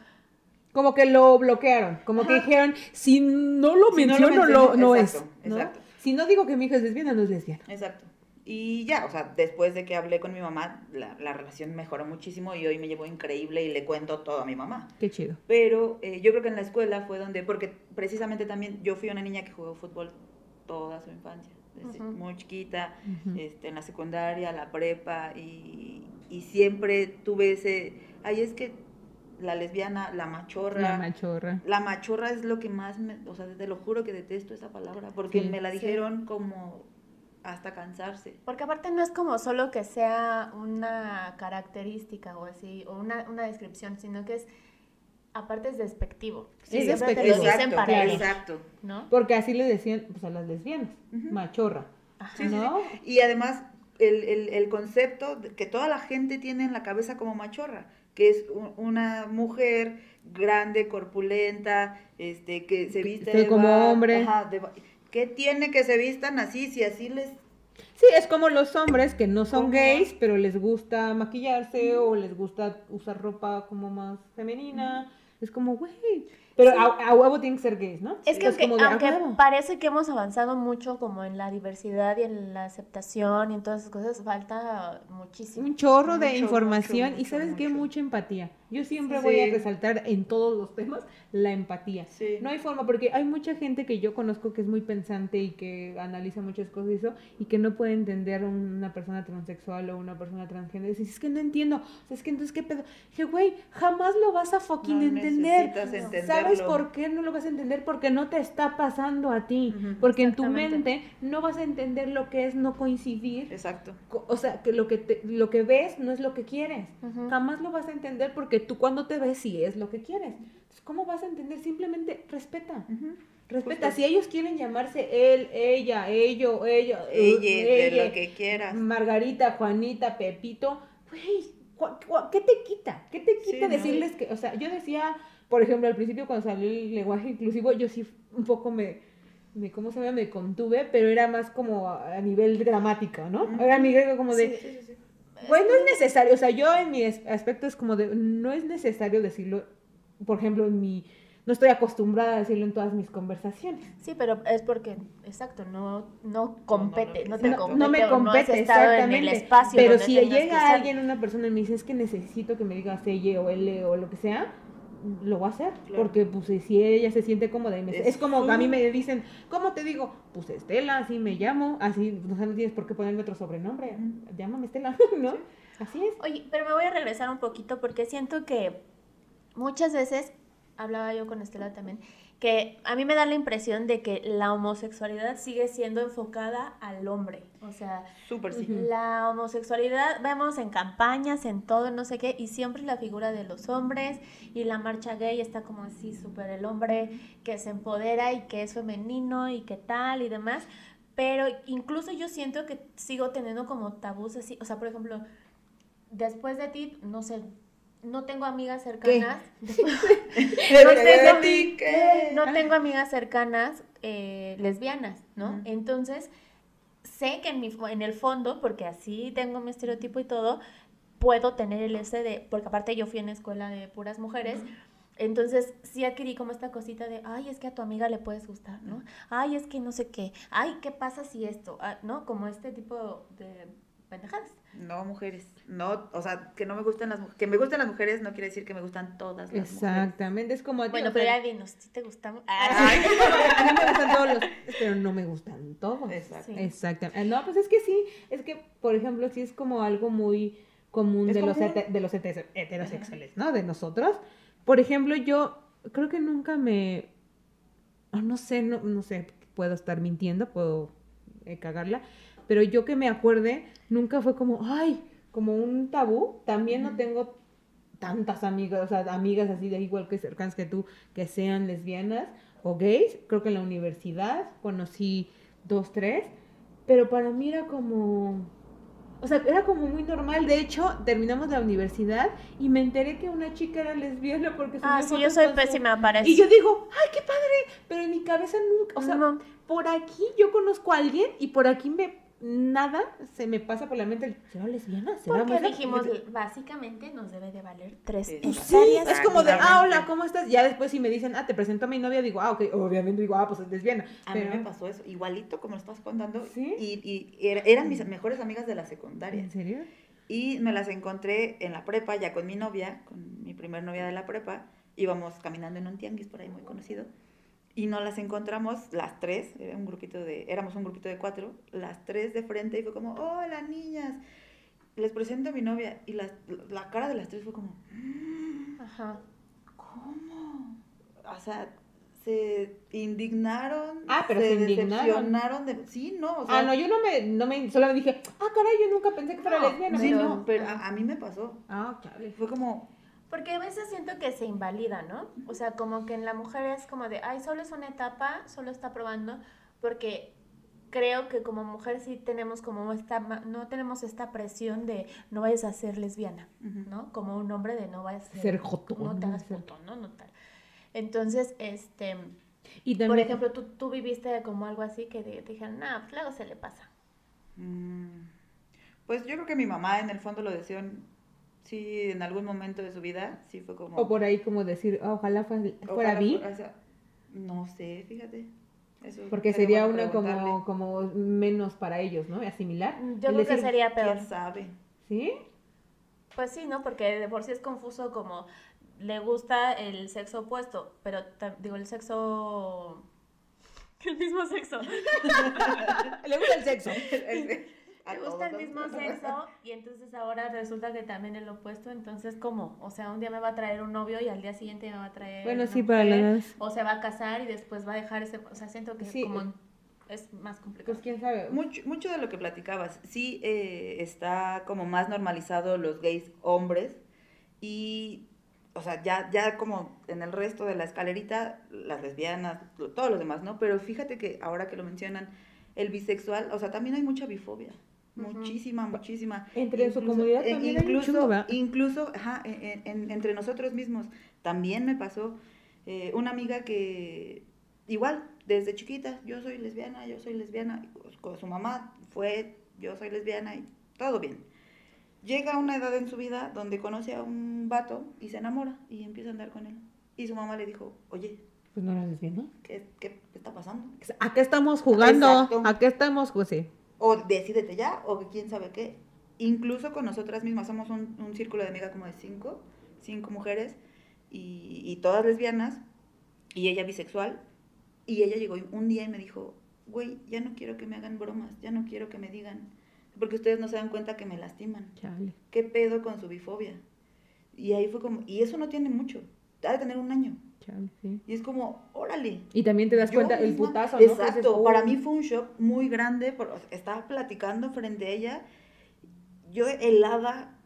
Como que lo bloquearon, como que dijeron, si no lo Si no lo menciono, lo- no exacto, es. ¿no? exacto. Si no digo que mi hija es lesbiana, no es lesbiana. Exacto. Y ya, o sea, después de que hablé con mi mamá, la, la relación mejoró muchísimo y hoy me llevo increíble y le cuento todo a mi mamá. Qué chido. Pero eh, yo creo que en la escuela fue donde, porque precisamente también yo fui una niña que jugó fútbol toda su infancia, desde muy chiquita, este, en la secundaria, la prepa, y, y siempre tuve ese, ay, es que la lesbiana, la machorra, La machorra. la machorra es lo que más me, o sea, te lo juro que detesto esa palabra, porque Sí. me la Sí. dijeron como hasta cansarse. Porque aparte no es como solo que sea una característica o así, o una, una descripción, sino que es, aparte es despectivo. Sí, te despectivo. lo dicen exacto, para exacto. ¿no? Porque así le decían pues, a las lesbianas, machorra. Ajá. Sí, sí, ¿No? sí. Y además, el, el, el concepto de- que toda la gente tiene en la cabeza como machorra, que es u- una mujer grande, corpulenta, este, que se viste esté como hombre. ajá, de ¿Qué tiene que se vistan así? Si así les... Sí, es como los hombres que no son ¿Cómo? gays, pero les gusta maquillarse o les gusta usar ropa como más femenina. Es como, güey. Pero a, a huevo tienen que ser gays, ¿no? Es que aunque, como de, a aunque huevo. parece que hemos avanzado mucho como en la diversidad y en la aceptación y en todas esas cosas, falta muchísimo. Un chorro de información mucho, y sabes qué, mucha empatía. Yo siempre Sí. voy a resaltar en todos los temas la empatía. Sí. No hay forma, porque hay mucha gente que yo conozco que es muy pensante y que analiza muchas cosas y eso, y que no puede entender una persona transexual o una persona transgénero. Y dices, es que no entiendo. Es que entonces, ¿qué pedo? Dije, güey, jamás lo vas a fucking No entender. necesitas entenderlo. ¿Sabes por qué no lo vas a entender? Porque no te está pasando a ti. Ujú. Porque en tu mente no vas a entender lo que es no coincidir Exacto. O sea, que lo que, te- lo que ves no es lo que quieres. Ujú. Jamás lo vas a entender porque tú cuando te ves sí es lo que quieres. Entonces, ¿cómo vas a entender? Simplemente respeta. Ujú. Respeta. Justo. Si ellos quieren llamarse él, ella, ello, ella, Ella, de lo que quieras. Margarita, Juanita, Pepito, güey, ¿qué te quita? ¿Qué te quita Sí, ¿no? decirles que, o sea, yo decía, por ejemplo, al principio cuando salió el lenguaje inclusivo, yo sí un poco me, me ¿cómo se llama? Me contuve, pero era más como a, nivel gramática, ¿no? Era mi grego como de, Sí, sí, sí. Pues no es necesario, o sea, yo en mi aspecto es como de, no es necesario decirlo, por ejemplo, en mi, no estoy acostumbrada a decirlo en todas mis conversaciones. Sí, pero es porque, exacto, no, no compete, no, te No, compete. no me no has compete, estado en el exactamente. espacio. Pero donde si llega alguien, una persona y me dice, es que necesito que me digas ella o L o lo que sea, lo voy a hacer. Claro. Porque pues si ella se siente cómoda y me- es, Es como a mí me dicen, ¿cómo te digo? Pues Estela, así me llamo, así, o sea, no tienes por qué ponerme otro sobrenombre, llámame Estela, (laughs) ¿no? Así es. Oye, pero me voy a regresar un poquito porque siento que muchas veces, hablaba yo con Estela también, que a mí me da la impresión de que la homosexualidad sigue siendo enfocada al hombre. O sea, Súper sí. Ujú. la homosexualidad vemos en campañas, en todo, no sé qué, y siempre la figura de los hombres y la marcha gay está como así, súper el hombre que se empodera y que es femenino y que tal y demás. Pero incluso yo siento que sigo teniendo como tabús así, o sea, por ejemplo, después de ti, no sé, no tengo amigas cercanas. (laughs) No tengo- ti, ¿qué? no tengo amigas cercanas eh, lesbianas, ¿no? Entonces, sé que en, mi, en el fondo, porque así tengo mi estereotipo y todo, puedo tener el ese de, porque aparte yo fui en escuela de puras mujeres, entonces sí adquirí como esta cosita de, ay, es que a tu amiga le puedes gustar, ¿no? Ay, es que no sé qué, ay, ¿qué pasa si esto? Ah, ¿No? Como este tipo de pendejadas. No, mujeres. No, o sea, que no me gustan las mujeres. Que me gustan las mujeres no quiere decir que me gustan todas las mujeres. Exactamente, es como... Bueno, pero sea, ya dinos, ¿sí te gustamos? Ay, (laughs) a mí me gustan todos los, pero no me gustan todos. Exacto. Sí. Exactamente. No, pues es que sí, es que, por ejemplo, sí es como algo muy común Es de los, hete- de los hete- heterosexuales, ¿no? De nosotros. Por ejemplo, yo creo que nunca me... ah, No sé, no, no sé, puedo estar mintiendo, puedo eh, cagarla, pero yo que me acuerde, nunca fue como, ay, como un tabú. También no Ujú. tengo tantas amigas, o sea, amigas así de igual que cercanas que tú, que sean lesbianas o gays. Creo que en la universidad conocí dos, tres, pero para mí era como, o sea, era como muy normal. De hecho, terminamos la universidad y me enteré que una chica era lesbiana porque Ah, sí, yo soy con su- pésima para eso. Y yo digo, ay, qué padre, pero en mi cabeza nunca, o sea, No. por aquí yo conozco a alguien y por aquí me nada se me pasa por la mente, el, ¿será lesbiana? ¿Será Porque mujer?" dijimos, básicamente nos debe de valer tres Sí. Pues sí, hectáreas. es como de, ah, hola, ¿cómo estás? Ya después si me dicen, ah, te presento a mi novia, digo, ah, ok, obviamente digo, ah, pues es lesbiana. A pero, mí me pasó eso, igualito como lo estás contando. ¿Sí? Y, y era- eran mis mejores amigas de la secundaria. ¿En serio? Y me las encontré en la prepa, ya con mi novia, con mi primer novia de la prepa. Íbamos caminando en un tianguis por ahí muy conocido. Y nos las encontramos las tres, era un grupito de, éramos un grupito de cuatro, las tres de frente y fue como, hola niñas, les presento a mi novia. Y las- la cara de las tres fue como, Ajá. ¿cómo? O sea, se indignaron, Ah, pero se, se indignaron. decepcionaron de... Sí, no, o sea... ah, no, yo no me, no me, solo me dije, ah, caray, yo nunca pensé que fuera no, lesbiana. sí, no, pero a, a mí me pasó. Ah, chale. Fue como, Porque a veces siento que se invalida, ¿no? O sea, como que en la mujer es como de, ay, solo es una etapa, solo está probando, porque creo que como mujer sí tenemos como esta, no tenemos esta presión de no vayas a ser lesbiana. ¿no? Como un hombre de no vayas a ser, Ser joto, no te hagas joto, ¿no? No tal. Entonces, este, Y por ejemplo, tú, tú viviste como algo así que te, te dijeron, nah, pues luego se le pasa. Mm, Pues yo creo que mi mamá en el fondo lo en- sí, en algún momento de su vida, sí fue como... o por ahí como decir, ah, ojalá fue- fuera o sea, no sé, fíjate. Eso porque sería una como, como menos para ellos, ¿no? Asimilar. Yo El creo que sería peor. ¿Quién sabe? ¿Sí? Pues sí, ¿no? Porque de por sí es confuso como le gusta el sexo opuesto, pero digo el sexo... (laughs) El mismo sexo. (laughs) Le gusta el sexo. (laughs) A (laughs) Le gusta el mismo (laughs) sexo y entonces ahora resulta que también el opuesto, entonces ¿cómo? O sea, un día me va a traer un novio y al día siguiente me va a traer Bueno, sí, para mujer, las... O se va a casar y después va a dejar ese... O sea, siento que Sí. como es más complicado. Pues quién sabe. Mucho, mucho de lo que platicabas, sí eh, está como más normalizado los gays hombres y, o sea, ya, ya como en el resto de la escalerita, las lesbianas, todos los demás, ¿no? Pero fíjate que ahora que lo mencionan, el bisexual, o sea, también hay mucha bifobia. Muchísima, muchísima. Entre su comunidad eh, también incluso, incluso, ajá, en- en- entre nosotros mismos, también me pasó eh, una amiga que, igual, desde chiquita, yo soy lesbiana, yo soy lesbiana, y con- su mamá fue, yo soy lesbiana y todo bien. Llega a una edad en su vida donde conoce a un vato y se enamora y empieza a andar con él. Y su mamá le dijo, oye, Pues no eres lesbiana. ¿qué, qué está pasando? ¿A qué estamos jugando? Exacto. ¿A qué estamos? Pues sí. O decídete ya, o quién sabe qué. Incluso con nosotras mismas, somos un, un círculo de amigas como de cinco, cinco mujeres, y, y todas lesbianas, y ella bisexual, y ella llegó un día y me dijo, güey, ya no quiero que me hagan bromas, ya no quiero que me digan, porque ustedes no se dan cuenta que me lastiman. Chale. ¿Qué pedo con su bifobia? Y ahí fue como, y eso no tiene mucho, ha de tener un año. Chale, sí. Y es como, órale, Y también te das cuenta el misma- putazo, ¿no? Exacto, dices, oh. para mí fue un shock muy grande, por- estaba platicando frente a ella, yo helada,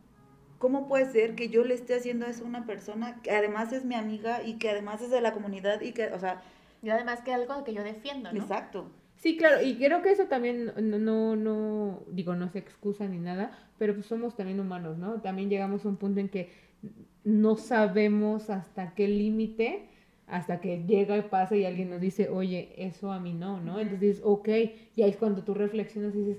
¿cómo puede ser que yo le esté haciendo eso a una persona que además es mi amiga y que además es de la comunidad y que, o sea, Y además que algo que yo defiendo, ¿no? exacto. Sí, claro, y creo que eso también no, no, no, digo, no se excusa ni nada, pero pues somos también humanos, ¿no? También llegamos a un punto en que no sabemos hasta qué límite, hasta que llega y pasa y alguien nos dice, oye, eso a mí no, ¿no? Entonces dices, ok, y ahí es cuando tú reflexionas y dices,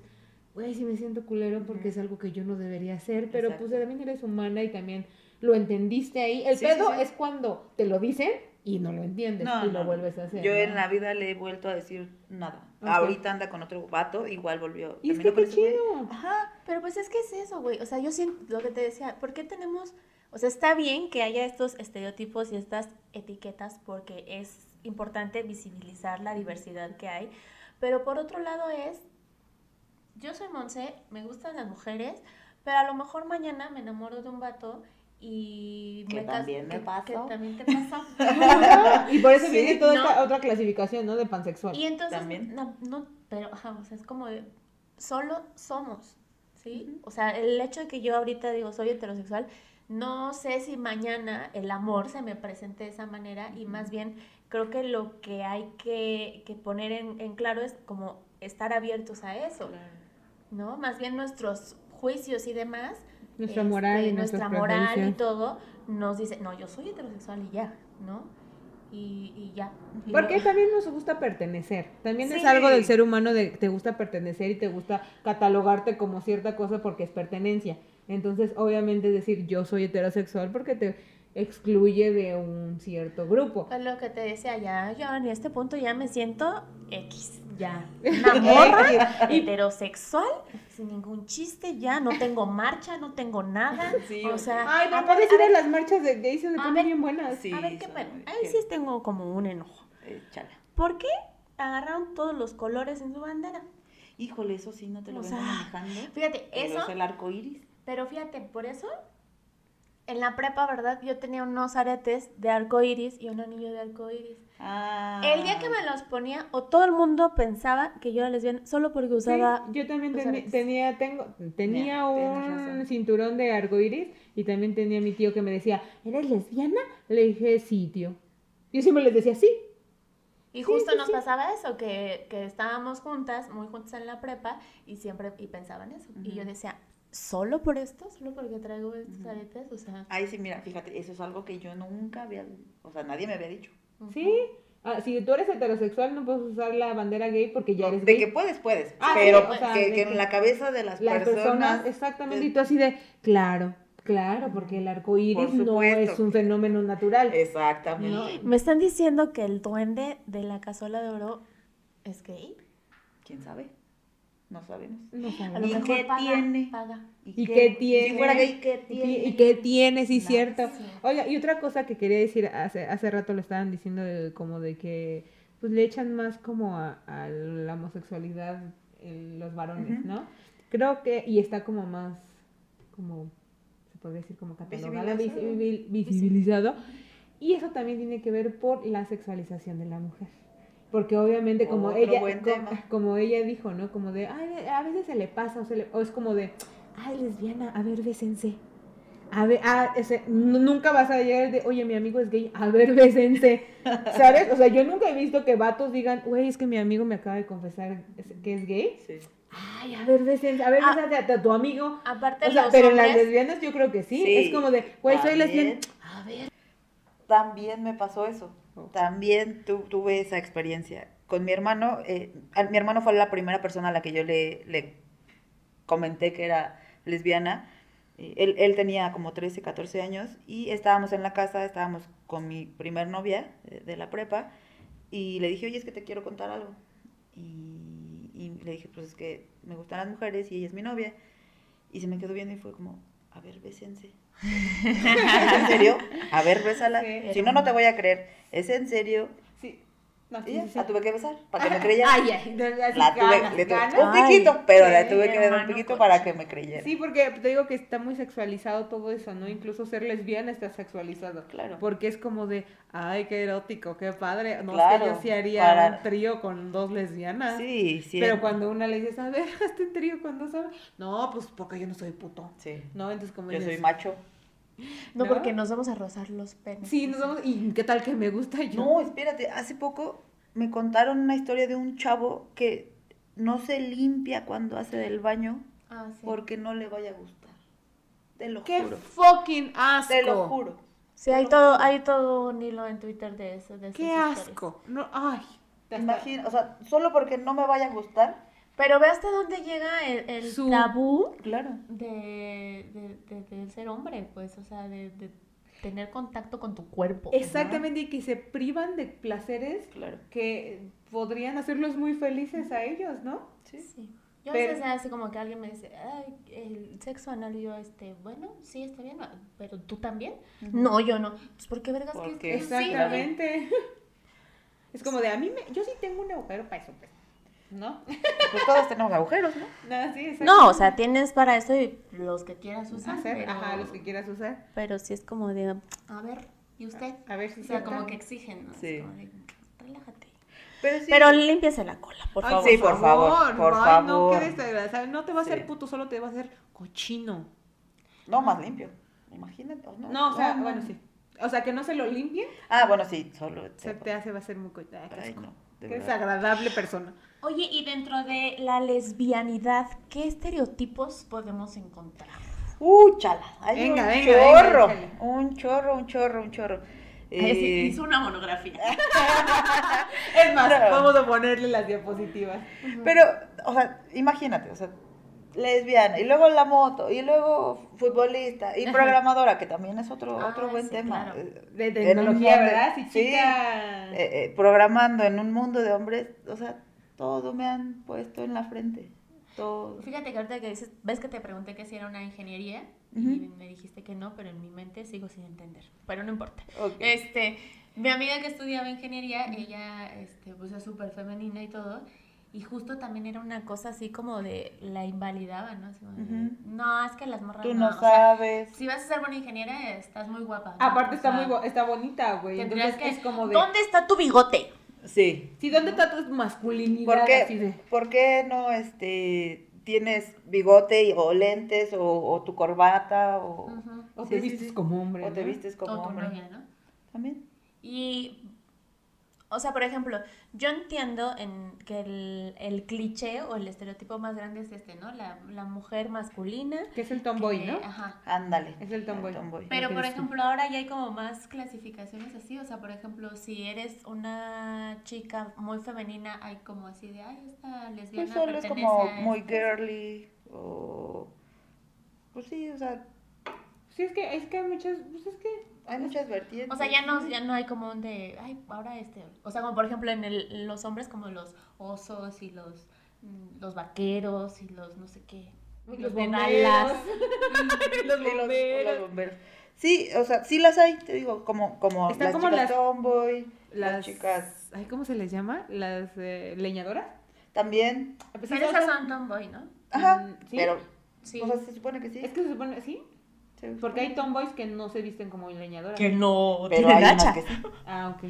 güey, sí me siento culero porque es algo que yo no debería hacer, pero pues Exacto. también eres humana y también lo entendiste ahí. El Sí, sí, pedo sí. es cuando te lo dicen y no lo entiendes No, y no, lo vuelves a hacer. Yo ¿no? en la vida le he vuelto a decir nada. Ok. Ahorita anda con otro vato, igual volvió. Y es que qué chido. Ajá, Pero pues es que es eso, güey. O sea, yo siento lo que te decía. ¿Por qué tenemos.? O sea, está bien que haya estos estereotipos y estas etiquetas porque es importante visibilizar la diversidad que hay. Pero por otro lado es. Yo soy Monse, me gustan las mujeres, pero a lo mejor mañana me enamoro de un vato y Que me también me que- pasó. Que también te pasó. (laughs) y por eso Sí, viene toda ¿no? esta otra clasificación, ¿no? De pansexual. Y entonces, También. no, no, pero, ajá, o sea, es como de, solo somos, ¿sí? O sea, el hecho de que yo ahorita digo soy heterosexual, no sé si mañana el amor se me presente de esa manera y más bien creo que lo que hay que, que poner en, en claro es como estar abiertos a eso, ¿no? Más bien nuestros juicios y demás. Nuestra este, moral y nuestra moral y todo nos dice, no, yo soy heterosexual y ya, ¿no? Y, y ya. Y Porque no- también nos gusta pertenecer. También es algo del ser humano de que te gusta pertenecer y te gusta catalogarte como cierta cosa porque es pertenencia. Entonces, obviamente decir yo soy heterosexual porque te excluye de un cierto grupo. Es lo que te decía, ya yo en este punto ya me siento X, ya. Una (laughs) morra heterosexual, sin ningún chiste, ya no tengo marcha, no tengo nada. Sí, o sea, Ay, no puedes ir a las marchas de gays se ponen bien buenas. Sí, a ver qué muy- Ahí sí tengo como un enojo. Échala. ¿Por qué agarraron todos los colores en su bandera? Híjole, eso sí, no te lo O vengo sea, manejando. Fíjate, pero eso, es el arco iris. Pero fíjate, por eso, en la prepa, ¿verdad? Yo tenía unos aretes de arco iris y un anillo de arco iris. Ah. El día que me los ponía, o todo el mundo pensaba que yo era lesbiana solo porque Sí, usaba. yo también aretes. tenía, tengo, tenía un cinturón de arcoiris y también tenía mi tío que me decía, ¿eres lesbiana? Le dije, sí, tío. Yo siempre les decía, sí. Y Sí, justo sí, nos sí. pasaba eso, que, que estábamos juntas, muy juntas en la prepa, y siempre y pensaban eso. Y yo decía, ¿solo por esto? ¿Solo porque traigo estos aretes? O sea, Ay, sí, mira, fíjate, eso es algo que yo nunca había, o sea, nadie me había dicho. Sí. Ah, si tú eres heterosexual no puedes usar la bandera gay porque ya eres de gay. que puedes, puedes, Ah, pero sí, o sea, que, de que que en la cabeza de las, Las personas, personas, exactamente, y tú así de, claro, claro, porque el arco iris no es un fenómeno natural. Exactamente. Me están diciendo que el duende de la cazuela de oro es gay. ¿Quién sabe? No sabemos. No sabemos. ¿Y qué paga, tiene? paga. ¿Y qué tiene? Si fuera gay, ¿qué ¿Y, tiene? y qué tiene? Sí, Nada. cierto. Sí. Oiga, y otra cosa que quería decir, hace, hace rato lo estaban diciendo de- como de que pues le echan más como a, a la homosexualidad en los varones. ¿no? Creo que, y está como más, como, se podría decir como catalogada, Visibilizado. visibil- visibilizado. Y eso también tiene que ver por la sexualización de la mujer. Porque obviamente como ella, como ella dijo, ¿no? Como de, ay, a veces se le pasa, o, se le- o es como de, ay, lesbiana, a ver, bésense. A ver, ah, ese, nunca vas a llegar de, oye, mi amigo es gay, a ver, bésense. (laughs) ¿Sabes? O sea, yo nunca he visto que vatos digan, güey, es que mi amigo me acaba de confesar es- que es gay. Sí. ay, a ver, besen, a ver, Ah. bésate a tu amigo. Aparte O sea, los pero en las lesbianas yo creo que sí. Sí, es como de, güey, soy lesbiana. A ver. También me pasó eso. También tu- tuve esa experiencia. Con mi hermano, eh, mi hermano fue la primera persona a la que yo le, le comenté que era lesbiana. Él, él tenía como 13, 14 años y estábamos en la casa, estábamos con mi primer novia eh, de la prepa y le dije, oye, es que te quiero contar algo. Y, y le dije, pues es que me gustan las mujeres y ella es mi novia. Y se me quedó viendo y fue como, a ver, bésense. (laughs) ¿Es en serio? A ver, bésala. Sí. Si no, no te voy a creer. ¿Es en serio? No, Y sí, ya, sí, sí. la tuve que besar para que me (laughs) creyera. Ay, ay, así la tuve, ganas, le tuve ganas. un piquito, pero la tuve que dar un piquito cochino. para que me creyera. Sí, porque te digo que está muy sexualizado todo eso, ¿no? Incluso ser lesbiana está sexualizado. Claro. Porque es como de, ay, qué erótico, qué padre. No Claro, sé, yo sí haría para- un trío con dos lesbianas. Sí, sí. Pero cuando una le dices, a ver, (laughs) hazte un trío con dos hombres. No, pues porque yo no soy puto. Sí. No, entonces como Yo soy macho. No, ¿No? porque nos vamos a rozar los penes. Sí, nos vamos. ¿Y qué tal que me gusta yo? No, espérate, hace poco me contaron una historia de un chavo que no se limpia cuando hace del baño Ah, sí. porque no le vaya a gustar. Te lo ¡Qué juro. fucking asco! Te lo juro. Sí, hay todo, hay todo un hilo en Twitter de eso. De ¡Qué historias. asco! No, ay. Imagina, o sea, solo porque no me vaya a gustar. Pero ve hasta dónde llega el, el Su- tabú Claro. de, de, de- de ser hombre, pues, o sea, de, de tener contacto con tu cuerpo. Exactamente, y que se privan de placeres Claro. que podrían hacerlos muy felices a ellos, ¿no? Sí. Sí. Yo Pero- a veces así como que alguien me dice, ay, el sexo anal, y yo, este, bueno, sí, está bien, pero tú también. No, yo no. Pues, ¿por qué vergas que Porque- que sí, Exactamente. (laughs) Es como de a mí me, yo sí tengo un agujero para eso, pues. ¿No? Pues todos tenemos agujeros, ¿no? (laughs) No, sí, exacto. No, o sea, tienes para eso y los que quieras usar. hacer, pero, ajá, los que quieras usar. Pero sí es como de, a ver, ¿y usted? A ver si O sea, se como que exigen, ¿no? Sí. como de, relájate. Pero sí. Pero límpiese la cola, por Ay, favor. sí, por favor, por Ay, no, favor. qué desagradable. No te va a hacer Sí. puto, solo te va a hacer cochino. No, más limpio. Imagínate. ¿o no? No, o sea, No, no. bueno, sí. O sea, que no se lo limpie, Ah, bueno, sí, solo. se te hace, va a ser muy cochino. Ay, qué no. desagradable persona. Oye, y dentro de la lesbianidad, ¿qué estereotipos podemos encontrar? Uh, chala. Hay Venga, un venga, venga, chorro. échale. un chorro, un chorro, un chorro. Eh, una monografía. (laughs) Es más, Pero- vamos a ponerle las diapositivas. Pero, o sea, imagínate, o sea, lesbiana, y luego la moto, y luego futbolista, y programadora, que también es otro, Ah, otro buen sí, tema. claro. De tecnología, mundo- ¿verdad? Si sí, chica. eh, eh, programando en un mundo de hombres, o sea, todo me han puesto en la frente. Todo. Fíjate que ahorita que dices, ves que te pregunté que si era una ingeniería y Ujú. me dijiste que no, pero en mi mente sigo sin entender. Pero no importa. Este, mi amiga que estudiaba ingeniería, ella, este, pues es súper femenina y todo. Y justo también era una cosa así como de la invalidaba, ¿no? Así como de, Ujú. No, es que las morras Tú no. no o sea, sabes. si vas a ser buena ingeniera, estás muy guapa. ¿no? Aparte O está muy está bonita, güey. Entonces que. es como de. ¿Dónde está tu bigote? Sí. Sí, ¿dónde está tu masculinidad? ¿Por qué, Así de- por qué no este, tienes bigote y- o lentes o, o tu corbata o. O Sí, te sí, vistes sí. como hombre. o te vistes como o tu hombre? novia, ¿no? También. Y, o sea, por ejemplo, yo entiendo en que el, el cliché o el estereotipo más grande es este, ¿no? La, la mujer masculina. Que es el tomboy, que- ¿no? Ajá. Ándale. Es el tomboy. Pero, por tú. ejemplo, ahora ya hay como más clasificaciones así. O sea, por ejemplo, si eres una chica muy femenina, hay como así de, ay, esta lesbiana Pues solo es como a muy este". girly o... Pues sí, o sea, Sí, es que, es que hay muchas. Pues es que. Hay muchas vertientes. O sea, ya no, ya no hay como un de, ay, ahora este. O sea, como por ejemplo en el, los hombres como los osos y los, mm, los vaqueros y los no sé qué. y Los bomberos. (laughs) (laughs) los bomberos. los bomberos. Sí, o sea, sí las hay, te digo, como, como Están las como chicas las- tomboy, las, Las chicas Ay, ¿Cómo se les llama? Las eh, leñadoras. también. Pero esas son- tomboy, ¿no? Ajá, Mm, ¿sí? pero, Sí. o sea, se supone que sí. Es que se supone, sí, porque hay tomboys que no se visten como leñadoras. no Pero hay que sí. Ah, ok.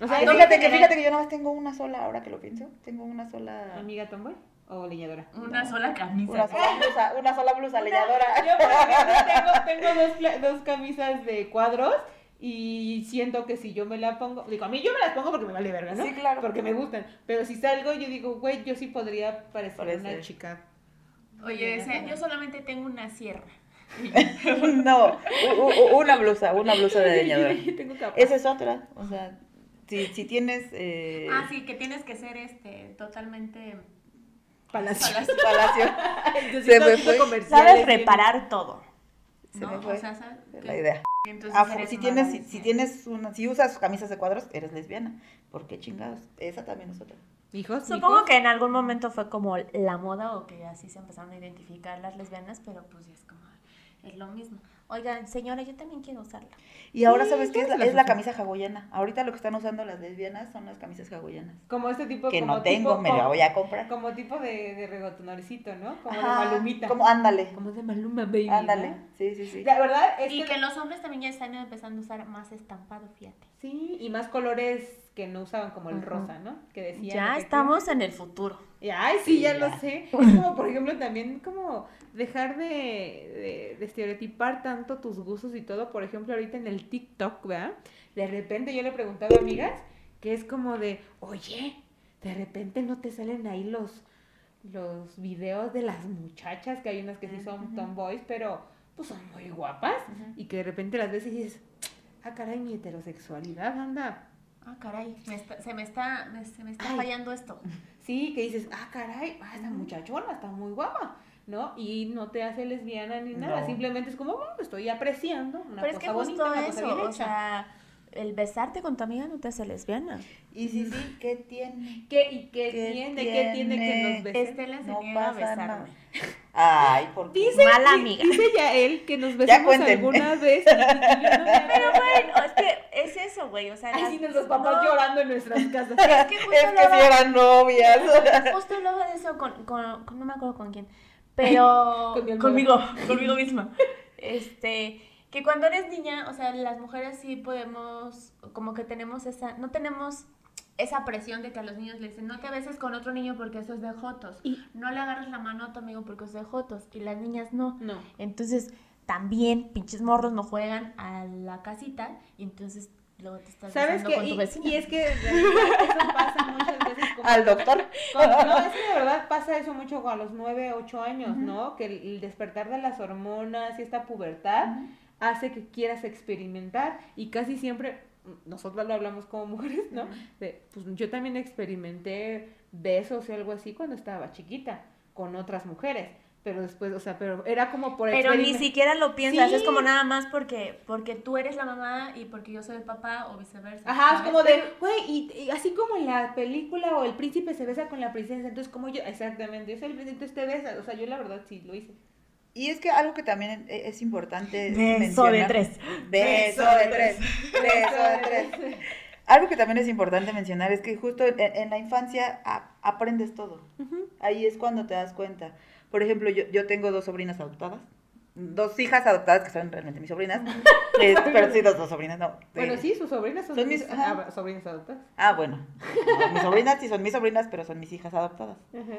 O sea, ¿no fíjate te que, fíjate que yo nada más tengo una sola, ahora que lo pienso, tengo una sola... amiga tomboy o leñadora. Una sola camisa. Una sola blusa, una sola blusa leñadora. Yo, por ejemplo, tengo, tengo dos, camisas de cuadros Y siento que si yo me la pongo, digo, a mí yo me las pongo porque me vale verga, ¿no? Sí, claro. Porque me gustan. Pero si salgo, yo digo, güey, yo sí podría parecer una chica. Oye, o sea, yo solamente tengo una sierra. No, una blusa, una blusa de leñadora. Tengo capa. Esa es otra, o sea, si, si tienes... Eh, Ah, sí, que tienes que ser este totalmente Palacio. Palacio. (laughs) Se me fue. Sabes reparar todo. se ¿no? me fue O sea, ¿sabes? la idea. Entonces Ah, si tienes, si, tienes una, si usas camisas de cuadros, eres lesbiana. ¿Por qué chingados? Esa también es otra. Hijos, Supongo hijos. que en algún momento fue como la moda o que así se empezaron a identificar las lesbianas, pero pues ya es como, es lo mismo. Oigan, señora, yo también quiero usarla. Y ahora, Sí, ¿sabes qué? Es la, es la camisa hawaiana. Ahorita lo que están usando las lesbianas son las camisas hawaianas. Como este tipo Que como no tengo, tipo- me la voy a comprar. Como tipo de, de reggaetonorcito, ¿no? Como Ajá, de Malumita. Como, ándale, Como de Maluma, baby. ándale. ¿no? Sí, sí, sí. La verdad es Y que... que los hombres también ya están empezando a usar más estampado, fíjate. Sí, y más colores que no usaban como el rosa, ¿no? Que decían... Ya que- estamos en el futuro. Ay, sí, ya lo ya. sé. Es como, por ejemplo, también como dejar de, de, de estereotipar tanto tus gustos y todo. Por ejemplo, ahorita en el TikTok, ¿verdad? De repente yo le preguntaba a amigas que es como de, oye, de repente no te salen ahí los, los videos de las muchachas, que hay unas que sí son tomboys, pero pues son muy guapas. Y que de repente las ves y dices, ah, caray, mi heterosexualidad anda. Ah, caray, me está- se me está, me- se me está Ay. fallando esto. Sí, que dices, ah, caray, ah, esta muchachona está muy guapa, ¿no? Y no te hace lesbiana ni nada, No. simplemente es como, bueno, estoy apreciando una Pero es cosa que bonita, justo una cosa eso, bien o sea, el besarte con tu amiga no te hace lesbiana. Y sí, sí, ¿qué tiene? ¿Qué, ¿Y qué, ¿Qué tiene, qué tiene que nos besen? Estela se No niega a pasa nada. besarme. Ay, ¿por qué? Dice, Mala amiga. Dice ya él que nos besemos cuenten. alguna vez. y- y yo no me Pero bueno, es que es eso, güey, o sea... Ay, las- sí, nuestros papás no, llorando en nuestras casas. Es que justo (laughs) Es que si eran novias. Justo hablaba de eso con, con, con- no me acuerdo con quién, pero (laughs) conmigo, (laughs) conmigo misma. Este, que cuando eres niña, o sea, las mujeres sí podemos, como que tenemos esa, no tenemos esa presión de que a los niños le dicen, no te beses con otro niño porque eso es de jotos, Y- no le agarres la mano a tu amigo porque es de jotos, y las niñas no. No. Entonces, también pinches morros no juegan a la casita y entonces luego te estás ¿Sabes qué? con tu Y, vecina. y es que eso pasa muchas veces como... Al doctor. Con- no, (laughs) es que de verdad pasa eso mucho a los 9, 8 años, ¿no? Que el, el despertar de las hormonas y esta pubertad hace que quieras experimentar y casi siempre, nosotros lo hablamos como mujeres, ¿no? De, pues yo también experimenté besos y algo así cuando estaba chiquita con otras mujeres, pero después, o sea, pero era como por Pero ni siquiera lo piensas, es como nada más porque, porque tú eres la mamá y porque yo soy el papá o viceversa. Ajá, es como de, güey, y, y así como en la película o el príncipe se besa con la princesa, entonces como yo, exactamente, yo soy el príncipe, entonces te besas, o sea, yo la verdad sí lo hice. Y es que algo que también e- es importante Beso de tres. Beso de tres. Beso de tres. Algo que también es importante mencionar es que justo en, en la infancia a- aprendes todo. Ahí es cuando te das cuenta. Por ejemplo, yo, yo tengo dos sobrinas adoptadas. Dos hijas adoptadas que son realmente mis sobrinas. (laughs) Eh, pero sí, dos, dos sobrinas, no. Bueno, Eh, sí, sus sobrinas son, son mis- ah, sobrinas adoptadas. Ah, bueno. No, mis sobrinas sí son mis sobrinas, pero son mis hijas adoptadas. Ajá.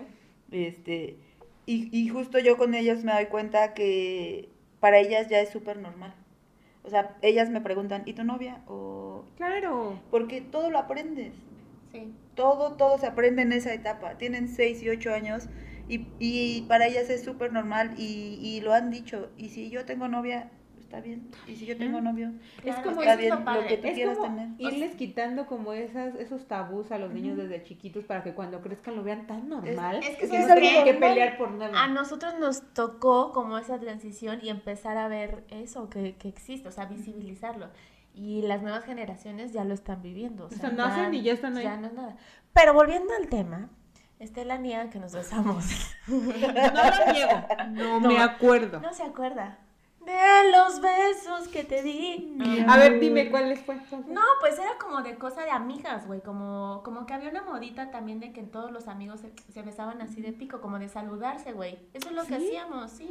Este, y, y justo yo con ellas me doy cuenta que para ellas ya es súper normal. O sea, ellas me preguntan, ¿y tu novia? O... Claro. Porque todo lo aprendes. Sí. Todo, todo se aprende en esa etapa. Tienen 6 y 8 años y, y para ellas es súper normal y, y lo han dicho. Y si yo tengo novia, está bien. Y si yo tengo novio, Claro, es como, está es bien lo que tú es quieras como tener. irles quitando como esas, esos tabús a los niños desde chiquitos para que cuando crezcan lo vean tan normal es que que eso no es tengan que pelear por nada. A nosotros nos tocó como esa transición y empezar a ver eso que, que existe, o sea, visibilizarlo. Y las nuevas generaciones ya lo están viviendo. O sea, sea, nacen y ya están ahí. Ya no es nada. Pero volviendo al tema, Estela niega que nos besamos. (laughs) No lo niego, no, No. me acuerdo. No se acuerda de los besos que te di. A ver, dime cuáles fue. No, pues era como de cosa de amigas, güey, como, como que había una modita también de que todos los amigos se, se besaban así de pico, como de saludarse, güey. Eso es lo que hacíamos, sí.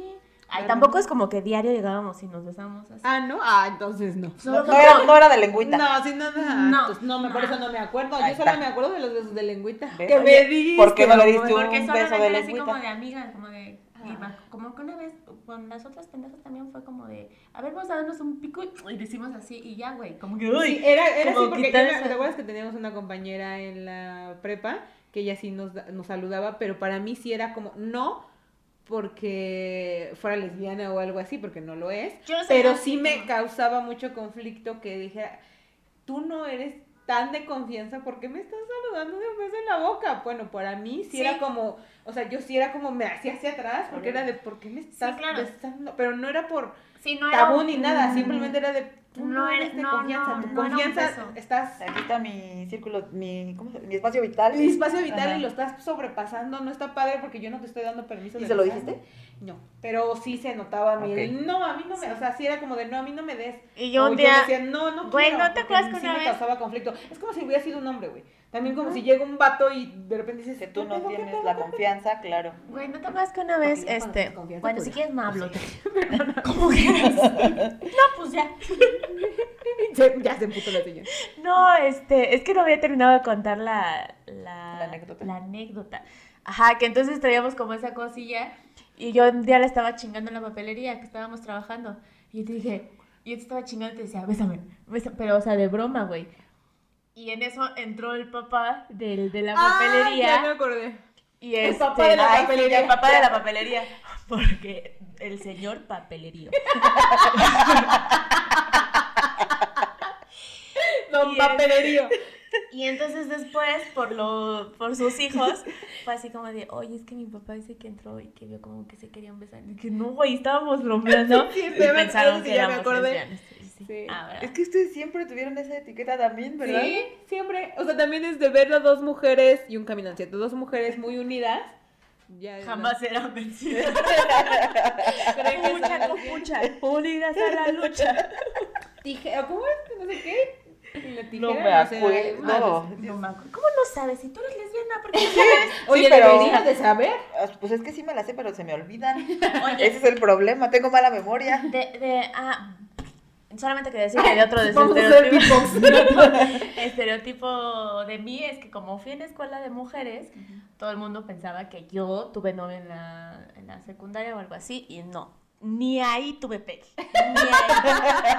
Ay, tampoco es como que diario llegábamos y nos besábamos así. Ah, ¿no? Ah, entonces no. No, no era, no era de lengüita. No, sí, no, no. No. Me, por eso no me acuerdo. Ahí Yo solo está. me acuerdo de los besos de lengüita. Oye, me diste. ¿por qué no le diste un Porque beso solamente de era así lengüita? como de amigas, como de, me- como que una vez con las otras pendejas también fue como de, a ver, vamos a darnos un pico y decimos así y ya, güey, como que, uy. Sí, era, era así porque yo me- ¿te acuerdas que teníamos una compañera en la prepa que ella sí nos, da- nos saludaba, pero para mí sí era como, no porque fuera lesbiana o algo así, porque no lo es, Yo no pero sí me ¿no? causaba mucho conflicto que dijera, tú no eres tan de confianza, ¿por qué me estás saludando de un beso en la boca? Bueno, para mí sí, Sí. era como, o sea, yo sí era como, me hacía hacia atrás, porque era de, ¿por qué me estás claro. besando? Pero no era por Sí, no era tabú un- ni nada, mm, simplemente era de, no no, era- eres de no, confianza, no, tu confianza, estás Aquí está mi círculo, mi, ¿cómo se mi espacio vital. mi espacio vital Ajá. y lo estás sobrepasando, no está padre porque yo no te estoy dando permiso. ¿Y de se lo dijiste? No, pero sí se notaba a mí, el, no, a mí no me, o sea, sí era como de, no, a mí no me des. Y yo O un día, decía, no, no Güey, ¿no te acuerdas que sí una me vez- causaba conflicto. Es como si hubiera sido un hombre, güey. También como si llega un vato y de repente dices, Que tú ¿qué no tienes la confianza, claro. güey, ¿no te acuerdas que una vez, cuando este, bueno, pues si quieres me hablo. (laughs) (laughs) ¿Cómo quieras? no, pues ya. (laughs) Se- ya se emputó la señora. No, este, es que no había terminado de contar la, la, La anécdota. la anécdota. Ajá, que entonces traíamos como esa cosilla y yo un día la estaba chingando en la papelería que estábamos trabajando. Y yo te dije, yo te estaba chingando y te decía, bésame, bésame", pero o sea, de broma, güey. Y en eso entró el papá del, de la Ah, ya me papelería acordé. y el este, papá de la ay, sí, papelería. el papá de la papelería, (laughs) porque el señor papelerío. (laughs) Don Y papelerío. Y entonces después, por lo, por sus hijos, fue así como de, oye, es que mi papá dice que entró y que vio como que se querían besar. Y que no, güey, estábamos bromeando. (laughs) Sí, y sí, me- pensaron que ya me acordé. Sí. Ah. Es que ustedes siempre tuvieron esa etiqueta también, ¿verdad? Sí, siempre. O sea, también es de ver a dos mujeres y un caminante. Dos mujeres muy unidas. Ya Jamás eran vencidas. (laughs) que Lucha son con así. pucha, unidas a la lucha. (laughs) Tije- ¿Cómo es? No sé qué. No me acuerdo. madres. No me acuerdo. ¿Cómo no sabes? Si tú eres lesbiana, ¿por qué no sabes? Oye, pero- deberías de saber. Ah, Pues es que sí me la sé, pero se me olvidan. (laughs) Oye, Ese es el problema, tengo mala memoria. de, de, ah, solamente quería decir que de otro hacer (laughs) estereotipo. de mí es que como fui en escuela de mujeres, todo el mundo pensaba que yo tuve novio en la, en la secundaria o algo así, y no. Ni ahí tuve pegue. Ni ahí.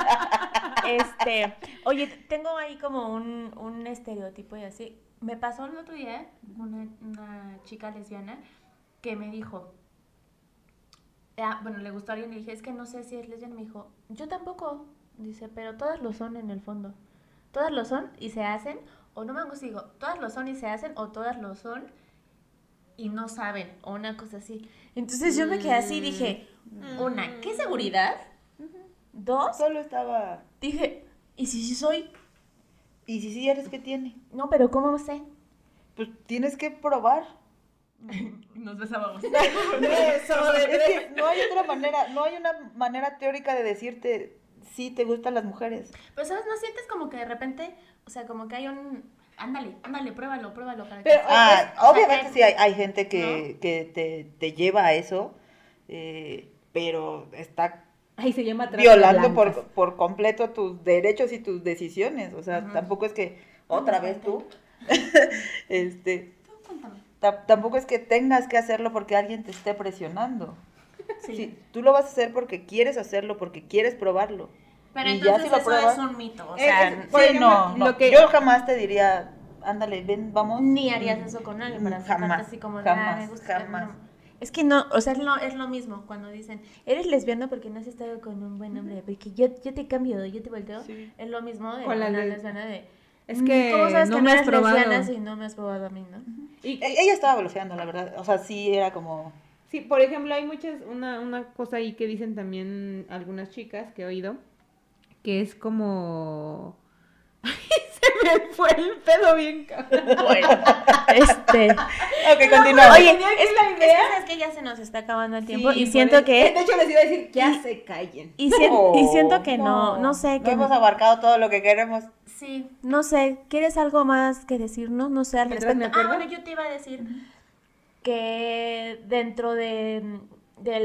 (laughs) Este, oye, tengo ahí como un, un estereotipo y así. Me pasó el otro día una, una chica lesbiana que me dijo, ah, bueno, le gustó a alguien y dije, es que no sé si es lesbiana. Me dijo, yo tampoco. Dice, pero todas lo son en el fondo. Todas lo son y se hacen, o no me gusta, digo, todas lo son y se hacen, o todas lo son y no saben, o una cosa así. Entonces yo me quedé así y dije, una, ¿qué seguridad? Dos, Solo estaba. dije, ¿y si sí soy? ¿Y si sí eres que tiene? No, pero ¿cómo sé? Pues tienes que probar. (laughs) Nos besábamos. (laughs) Eso, (laughs) Es que no hay otra manera, no hay una manera teórica de decirte si te gustan las mujeres. Pero, ¿sabes? ¿No sientes como que de repente, o sea, como que hay un, ándale, ándale, pruébalo, pruébalo para Pero, que... Ah, o sea, obviamente que- sí hay, hay gente que, que te, te lleva a eso, eh, pero está Ahí se llama trata violando por, por completo tus derechos y tus decisiones. O sea, tampoco es que otra vez tú, (laughs) este, Tú cuéntame. ta- tampoco es que tengas que hacerlo porque alguien te esté presionando. Sí. Sí, tú lo vas a hacer porque quieres hacerlo, porque quieres probarlo. Pero Y ya entonces si lo eso pruebas- es un mito, o Eh, sea, es- Por sí, ejemplo, no, no. lo que- Yo jamás te diría, ándale, ven, vamos. ni harías eso con alguien para Jamás, así como ah, jamás, me gusta. jamás. no. Es que no, o sea, es lo, es lo mismo cuando dicen, eres lesbiana porque no has estado con un buen hombre, porque yo, yo te cambio, yo te volteo. Sí. Es lo mismo de Con la de- lesbiana de... Es "Mm, que ¿Cómo sabes no que me has eres probado". lesbiana si no me has probado a mí, no? Y- E- Ella estaba bloqueando, la verdad. O sea, sí era como. Sí, por ejemplo, hay muchas, una, una cosa ahí que dicen también algunas chicas que he oído, que es como... (laughs) Fue el pedo bien cabrón. Bueno, este... (laughs) Ok, continuamos. Oye, es, que la es idea. que sabes que ya se nos está acabando el tiempo Sí, y siento que... De hecho, les iba a decir, ya se callen. Y, sien- y siento que no, no, sé, No que hemos abarcado todo lo que queremos. Sí, no sé, ¿quieres algo más que decirnos? No sé, al respecto. me Ah, bueno, yo te iba a decir que dentro de, de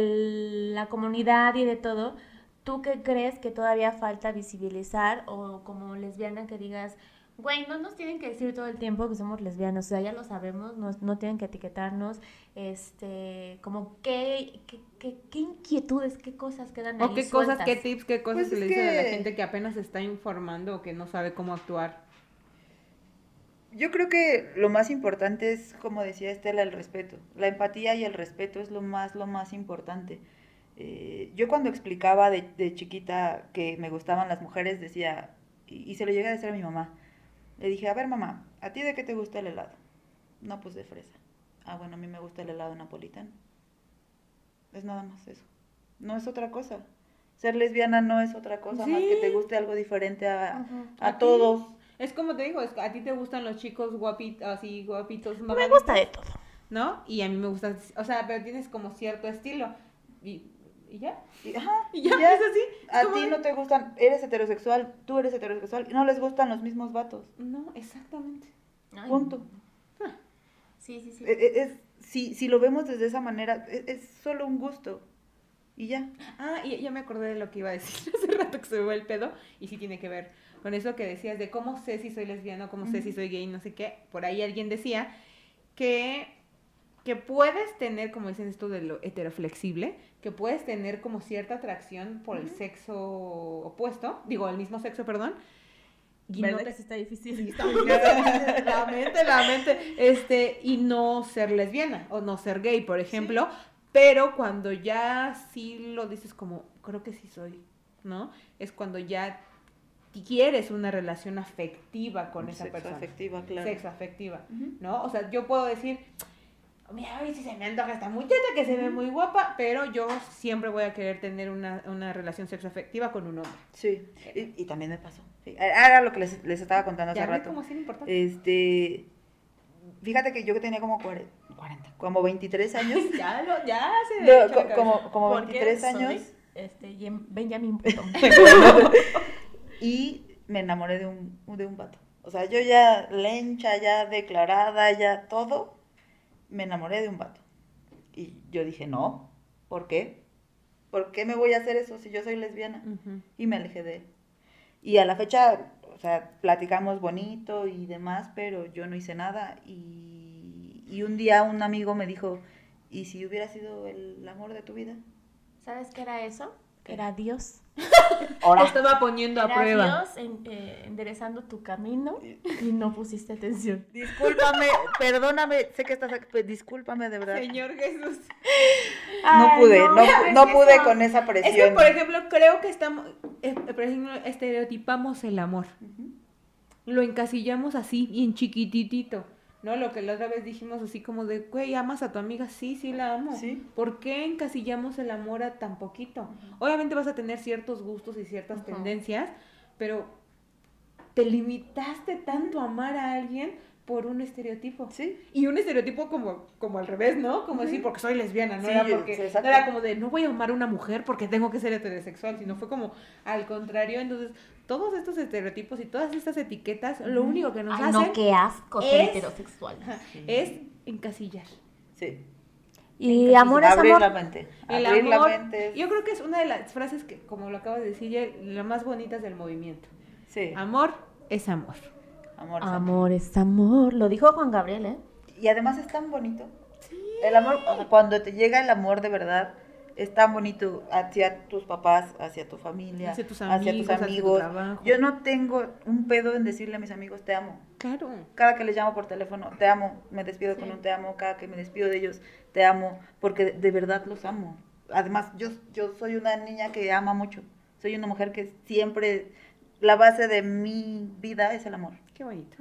la comunidad y de todo, ¿tú qué crees que todavía falta visibilizar o como lesbiana que digas, Güey, no nos tienen que decir todo el tiempo que somos lesbianas, o sea, ya lo sabemos, no, no tienen que etiquetarnos, este, como qué, qué, qué, qué inquietudes, qué cosas quedan ahí O qué cosas, qué tips, qué cosas Pues se le dicen a la gente que apenas se está informando o que no sabe cómo actuar. Yo creo que lo más importante es, como decía Estela, el respeto. La empatía y el respeto es lo más, lo más importante. Eh, yo cuando explicaba de, de chiquita que me gustaban las mujeres, decía, y, y se lo llegué a decir a mi mamá, le dije, a ver mamá, ¿a ti de qué te gusta el helado? No, pues de fresa. Ah, bueno, a mí me gusta el helado napolitano. Es nada más eso. No es otra cosa. Ser lesbiana no es otra cosa más que te guste algo diferente a, a ti. todos. Es como te digo, es a ti te gustan los chicos guapitos, así guapitos, Me gusta de todo. ¿no? Y a mí me gusta, o sea, pero tienes como cierto estilo. Y, y ya, Y, ajá, (laughs) y ya, ya. es así. es A ti de- no te gustan, eres heterosexual, tú eres heterosexual, y no les gustan los mismos vatos. No, exactamente. Ay, Punto. Sí, sí, sí. E- e- Es, si, si lo vemos desde esa manera, e- es, solo un gusto. Y ya. Ah, y ya me acordé de lo que iba a decir (laughs) hace rato que se me fue el pedo. Y sí tiene que ver con eso que decías de cómo sé si soy lesbiana, cómo sé si soy gay, no sé qué. Por ahí alguien decía que, que puedes tener, como dicen esto de lo heteroflexible, que puedes tener como cierta atracción por el sexo opuesto, digo, el mismo sexo, perdón. Y no te- está difícil? Sí, está difícil. la mente, la mente, este, y no ser lesbiana o no ser gay, por ejemplo, pero cuando ya sí lo dices como, creo que sí soy, ¿no? Es cuando ya quieres una relación afectiva con esa Sexo persona. afectiva, claro. Sexo afectiva. ¿no? O sea, yo puedo decir, mira, hoy sí se me antoja esta muchacha que se ve muy guapa, pero yo siempre voy a querer tener una, una relación sexoafectiva con un hombre. Sí, y, y también me pasó. Sí, Era lo que les, les estaba contando hace Ya ve rato. importante. Este, fíjate que yo que tenía como 40, 40, como 23 (laughs) años. ya lo, ya se no, co- cabeza. como, como Porque 23 soy, años. Este, Benjamin (laughs) y me enamoré de un, de un vato. O sea, yo ya lencha, ya declarada, ya todo, me enamoré de un vato. Y yo dije, no, ¿por qué? ¿Por qué me voy a hacer eso si yo soy lesbiana? Y me alejé de él. Y a la fecha, o sea, platicamos bonito y demás, pero yo no hice nada. Y, y un día un amigo me dijo, ¿y si hubiera sido el amor de tu vida? ¿Sabes qué era eso? Era Dios. Estaba poniendo a Era prueba. Dios en- eh, enderezando tu camino y no pusiste atención. Discúlpame, perdóname, sé que estás aquí, pero discúlpame de verdad. Señor Jesús. No Ay, pude, no, no, es no que pude eso- con esa Es presión. que, por ejemplo, creo que estamos, eh, por ejemplo, estereotipamos el amor. Lo encasillamos así, bien chiquititito. ¿No? Lo que la otra vez dijimos así como de, güey, ¿amas a tu amiga? Sí, sí la amo. Sí. ¿Por qué encasillamos el amor a tan poquito? Obviamente vas a tener ciertos gustos y ciertas tendencias, pero te limitaste tanto a amar a alguien por un estereotipo. Sí. Y un estereotipo como, como al revés, ¿no? Como decir, porque soy lesbiana, no Sí, era porque sí, no era como de no voy a amar a una mujer porque tengo que ser heterosexual, sino fue como al contrario. Entonces, todos estos estereotipos y todas estas etiquetas, lo único que nos Ay, hacen no, qué asco ser es- heterosexual. es encasillar. Sí. Y amor es Abrir amor. la mente. El Abrir amor, la mente. es- yo creo que es una de las frases que, como lo acabas de decir, ya, las más bonitas del movimiento. Sí. Amor es amor. Amor. Amor es amor. Lo dijo Juan Gabriel, ¿eh? Y además es tan bonito. El amor, o sea, cuando te llega el amor de verdad, es tan bonito hacia tus papás, hacia tu familia, Hacia tus hacia tus amigos, hacia tu amigos. trabajo. Yo no tengo un pedo en decirle a mis amigos te amo. Claro. Cada que les llamo por teléfono, te amo, me despido con Sí. un te amo, cada que me despido de ellos, te amo, porque de, de verdad los amo. Además, yo, yo soy una niña que ama mucho. Soy una mujer que siempre, la base de mi vida es el amor. Qué bonito.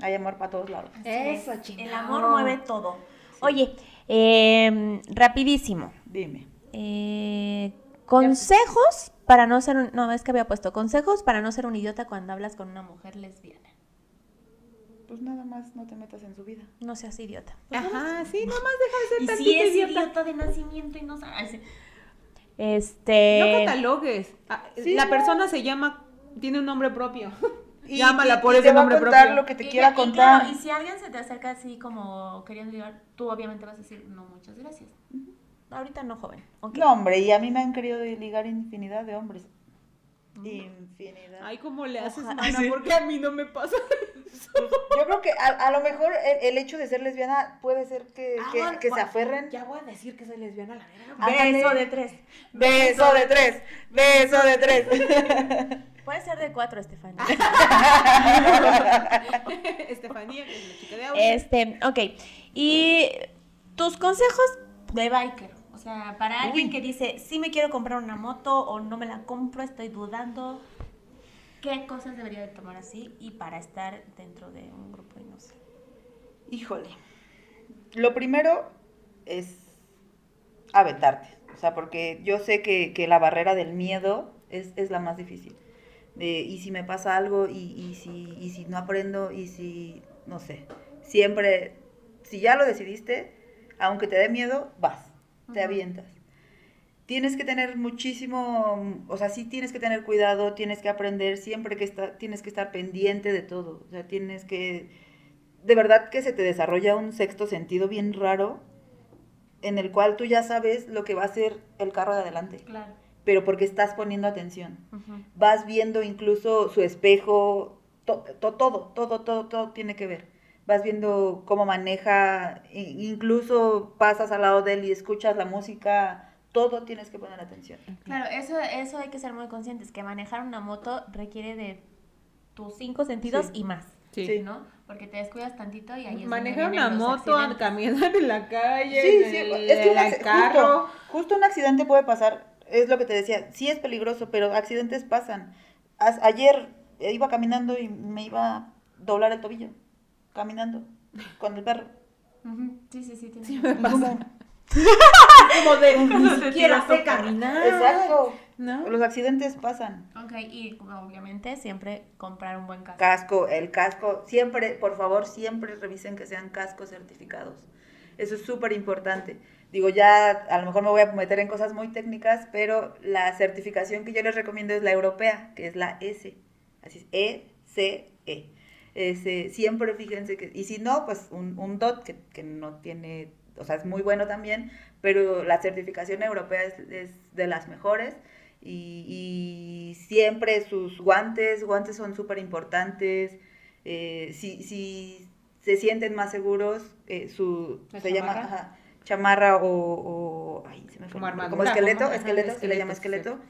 Hay amor para todos lados. Eso, El chingado. amor mueve todo. Oye, eh, rapidísimo. Dime. Eh, consejos para no ser un... No, es que había puesto consejos para no ser un idiota cuando hablas con una mujer lesbiana. Pues nada más no te metas en su vida. No seas idiota. Ajá, sí, nomás deja de ser Y tantito si es idiota. idiota de nacimiento y no sabe... ay, sí. Este... No catalogues. Ah, Sí, la no. persona se llama, tiene un nombre propio. (laughs) Y, Llámala y- por y ese te va a nombre contar propio. lo que te Y- quiera y contar. claro, y si alguien se te acerca así como queriendo ligar, tú obviamente vas a decir, no, muchas gracias. Ahorita no, joven. Ok. No, hombre, y a mí me han querido ligar infinidad de hombres. Infinidad. Ay, ¿cómo le haces, mana? Sí. Porque a mí no me pasa. Yo creo que a, a lo mejor el, el hecho de ser lesbiana puede ser que, Ah, que- bueno, que se aferren. Ya voy a decir que soy lesbiana, la. Ándale. Beso de tres. Beso de tres, beso de tres. (laughs) Puede ser de cuatro, Estefania. (laughs) Estefanía, que es la chica de audio. Este, ok. Y tus consejos de biker. Sea, para alguien Uy. que dice, sí me quiero comprar una moto o no me la compro, estoy dudando. ¿Qué cosas debería de tomar así y para estar dentro de un grupo y no sé? Híjole. Lo primero es aventarte. O sea, porque yo sé que, que la barrera del miedo es, es la más difícil. De, y si me pasa algo, y, y si, y si no aprendo, y si, no sé. Siempre, si ya lo decidiste, aunque te dé miedo, vas, te avientas. Tienes que tener muchísimo, o sea, sí tienes que tener cuidado, tienes que aprender, siempre que está, tienes que estar pendiente de todo. O sea, tienes que, de verdad que se te desarrolla un sexto sentido bien raro en el cual tú ya sabes lo que va a hacer el carro de adelante, Claro. pero porque estás poniendo atención. Vas viendo incluso su espejo, to- to- todo, todo, todo, todo tiene que ver. Vas viendo cómo maneja, incluso pasas al lado de él y escuchas la música, todo tienes que poner atención. Claro, eso, eso hay que ser muy conscientes, que manejar una moto requiere de tus cinco sentidos Sí. y más, Sí. Sí. ¿no? Porque te descuidas tantito y ahí es Manejar una moto, caminar en la calle, Sí, en sí, el, es que el carro. Justo, justo un accidente puede pasar, es lo que te decía, sí es peligroso, pero accidentes pasan. As- ayer iba caminando y me iba a doblar el tobillo, caminando, con el perro. Sí, sí, sí. tienes Sí me pasa. (laughs) Como de, ni siquiera sé caminar. Exacto, ¿No? los accidentes pasan. Ok, y obviamente siempre comprar un buen casco. Casco, el casco, siempre, por favor, siempre revisen que sean cascos certificados. Eso es súper importante. Digo, ya a lo mejor me voy a meter en cosas muy técnicas, pero la certificación que yo les recomiendo es la europea, que es la S. Así es, E-C-E. Ese, siempre fíjense que, y si no, pues un, un DOT que, que no tiene, o sea, es muy bueno también, pero la certificación europea es, es de las mejores y, y siempre sus guantes, guantes son súper importantes. Eh, si, si se sienten más seguros, eh, su, ¿La se llama chamarra? ajá, chamarra o, o ay, se me Como armadura, como esqueleto, como- esqueleto, se le llama esqueleto, esqueleto.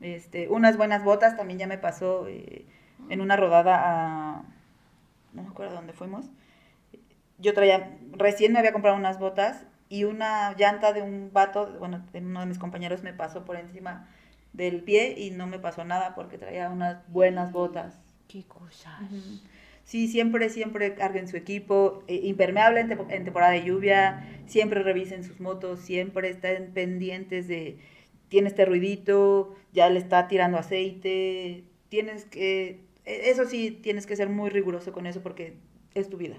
Este, unas buenas botas, también ya me pasó eh, en una rodada a, no me acuerdo dónde fuimos. Yo traía, recién me había comprado unas botas y una llanta de un vato, bueno, de uno de mis compañeros me pasó por encima del pie y no me pasó nada porque traía unas buenas botas. Qué cosa. Sí, siempre, siempre carguen su equipo, eh, impermeable en, tepo- en temporada de lluvia, siempre revisen sus motos, siempre estén pendientes de, tiene este ruidito, ya le está tirando aceite, tienes que, eso sí, tienes que ser muy riguroso con eso porque es tu vida.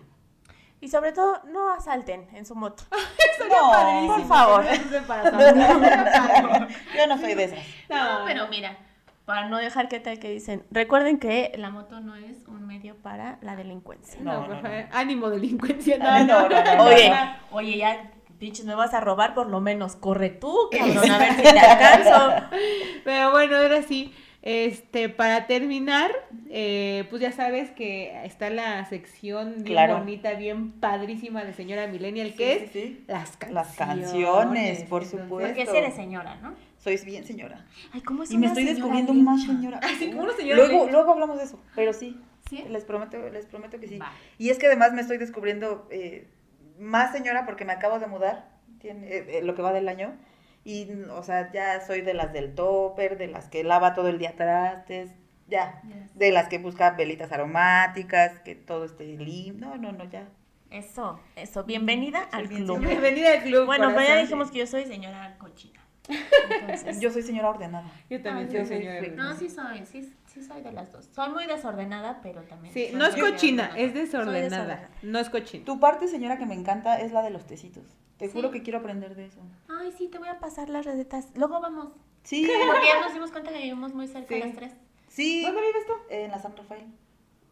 Y sobre todo, no asalten en su moto. (laughs) No, padrísimo, por favor. no. (laughs) Yo no soy de esas. (laughs) No, pero mira, para no dejar que tal que dicen, recuerden que la moto no es un medio para la delincuencia. No, No, no, por no. favor. Ánimo delincuencia. No, no, no, no, Oye, no. oye, ya, pinches, me vas a robar, por lo menos corre tú, cabrón, a ver si te alcanzo. Pero bueno, ahora sí, este, para terminar, eh, pues ya sabes que está la sección bien Claro. bonita, bien padrísima de señora Millennial, Sí, que sí, es sí. las canciones. Las canciones, por Entonces, supuesto. Porque si eres señora, ¿no? Sois bien señora. Ay, ¿cómo es Y me estoy señora descubriendo más señora. Así como una señora Luego, luego hablamos de eso, pero sí. ¿Sí? Les prometo, les prometo que sí. Va. Y es que además me estoy descubriendo eh, más señora porque me acabo de mudar, tiene, eh, eh, lo que va del año. Y, o sea, ya soy de las del topper, de las que lava todo el día trastes, ya. Yes. De las que busca velitas aromáticas, que todo esté limpio. No, no, no, ya. Eso, eso. Bienvenida Soy al bien club. señora. Bienvenida al club. Bueno, pero ya dijimos que yo soy señora cochina. (laughs) Entonces, Yo soy señora ordenada. Yo también Ah, soy yo soy señora. No, sí soy, sí, sí soy de las dos. Soy muy desordenada, pero también. Sí, no es cochina, es desordenada. desordenada. No es cochina. Tu parte, señora, que me encanta es la de los tecitos. Te juro Sí. que quiero aprender de eso. Ay, sí, te voy a pasar las recetas. Luego vamos. Sí, Porque ya nos dimos cuenta que vivimos muy cerca Sí. las tres. sí. ¿Dónde vives tú? En la San Rafael.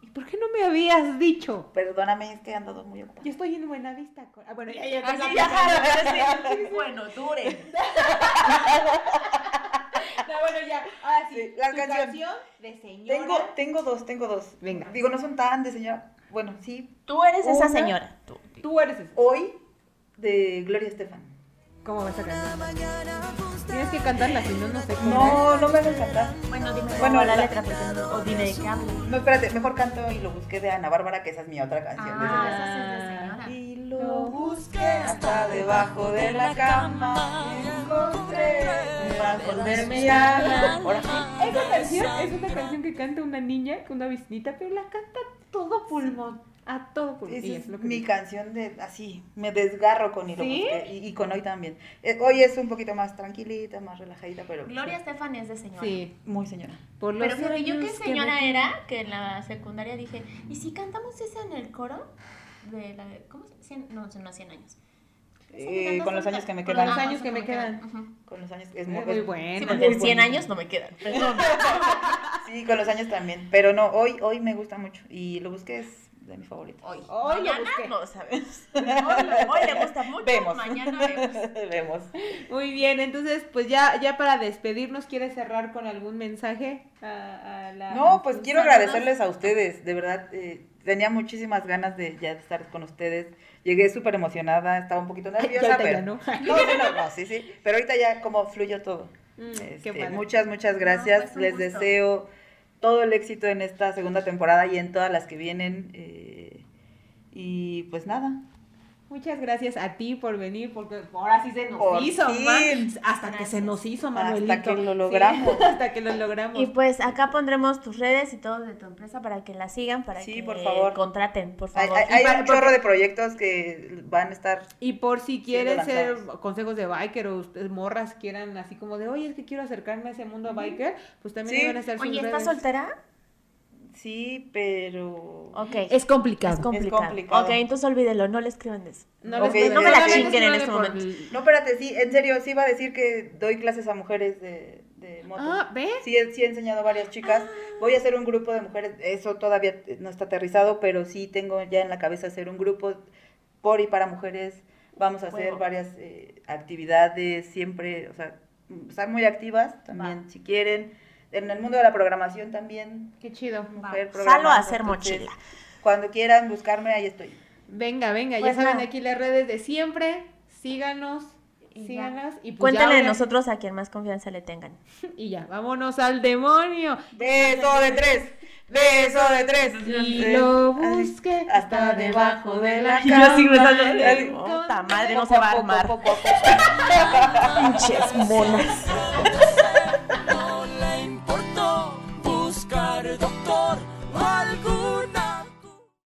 ¿Y por qué no me habías dicho? Perdóname, es que he andado muy ocupada. Yo estoy en Buenavista. co- Ah, bueno, ya, ya, Así ya, ya. Bueno, duren. (laughs) No, bueno, ya. Ahora sí. Sí, la tu canción. de señora. Tengo, tengo dos, tengo dos. Venga. Digo, no son tan de señora. Bueno, sí. Tú eres esa señora. Tú. Tú eres esa. Hoy, de Gloria Estefan. ¿Cómo vas a cantar? Tienes que cantarla, si no, no sé cómo. No, no me va a encantar. Bueno, dime Bueno, la, la- letra, porque no, o dime de qué habla. No, espérate, mejor canto y lo busqué de Ana Bárbara, que esa es mi otra canción. Ah, esa es de señora. Y lo busqué hasta debajo de la cama. y Encontré para a. Ahora sí. Esa canción es una canción que canta una niña con una visnita, pero la canta a todo pulmón. A todo pulmón. Esa Y es es lo que mi digo. canción de así, me desgarro con y ¿Sí? y, y con hoy también. Eh, hoy es un poquito más tranquilita, más relajadita, pero Gloria Estefan es de señora. Sí. muy señora. Por Pero fíjate, yo qué que señora me- era, que en la secundaria dije, ¿y si cantamos esa en el coro? De la, ¿Cómo se cien, No, no, 100 años. Eh, con los años que me Con quedan. los años que me Ujú. Con los años es muy, muy buena. Sí, muy porque 100 bonita. años no me quedan. (laughs) Perdón. Sí, con los años también, pero no, hoy hoy me gusta mucho y lo busqué es de mi favorito. Hoy. Hoy lo mañana busqué. no sabemos. (laughs) Hoy, hoy le gusta mucho, Vemos. mañana vemos. (laughs) Vemos. Muy bien, entonces, pues ya, ya para despedirnos, ¿quieres cerrar con algún mensaje a, a la... No, pues quiero saludos. agradecerles a ustedes, de verdad, eh, tenía muchísimas ganas de ya estar con ustedes. Llegué súper emocionada, estaba un poquito nerviosa, pero (laughs) no. no, no, no, sí, sí, pero ahorita ya como fluyó todo. Mm, Este, muchas, muchas gracias. pues, Les gusto. deseo todo el éxito en esta segunda temporada y en todas las que vienen. eh, y pues nada. Muchas gracias a ti por venir, porque ahora sí se nos Por hizo, man. Hasta que se nos hizo, Hasta Manuelito. que lo Sí, logramos. (laughs) hasta que lo logramos. Y pues acá pondremos tus redes y todo de tu empresa para que la sigan, para Sí, que por favor. contraten, por favor. hay- un chorro de proyectos que van a estar. Y por si quieren ser consejos de biker o ustedes morras quieran así como de, oye, es que quiero acercarme a ese mundo biker, pues también Sí. van a estar sus Oye, ¿estás redes. soltera? Sí, pero. Ok. Es complicado. Es complicado. complicado. Ok, entonces olvídelo, no le escriban de eso. No, Ok, les- no me la chinguen en este por momento. No, espérate, sí, en serio, sí iba a decir que doy clases a mujeres de, de moto. Ah, ¿ves? Sí, he- sí he enseñado a varias chicas. Voy a hacer un grupo de mujeres, eso todavía no está aterrizado, pero sí tengo ya en la cabeza hacer un grupo por y para mujeres. Vamos a hacer Bueno. varias eh, actividades, siempre, o sea, estar muy activas también, Va. si quieren. En el mundo de la programación también, Qué chido. mujer programando, a hacer entonces, mochila. Cuando quieran buscarme, ahí estoy. Venga, venga, Pues ya saben nada. aquí las redes de siempre. Síganos, Y síganos y pues Cuéntenle ya, de nosotros a quien más confianza le tengan. (laughs) Y ya, vámonos al demonio. Beso de tres, beso de tres. Y lo busqué hasta debajo de la Y yo cama. así besando. Ay, Puta madre, no se va a armar. (laughs) Pinches monas.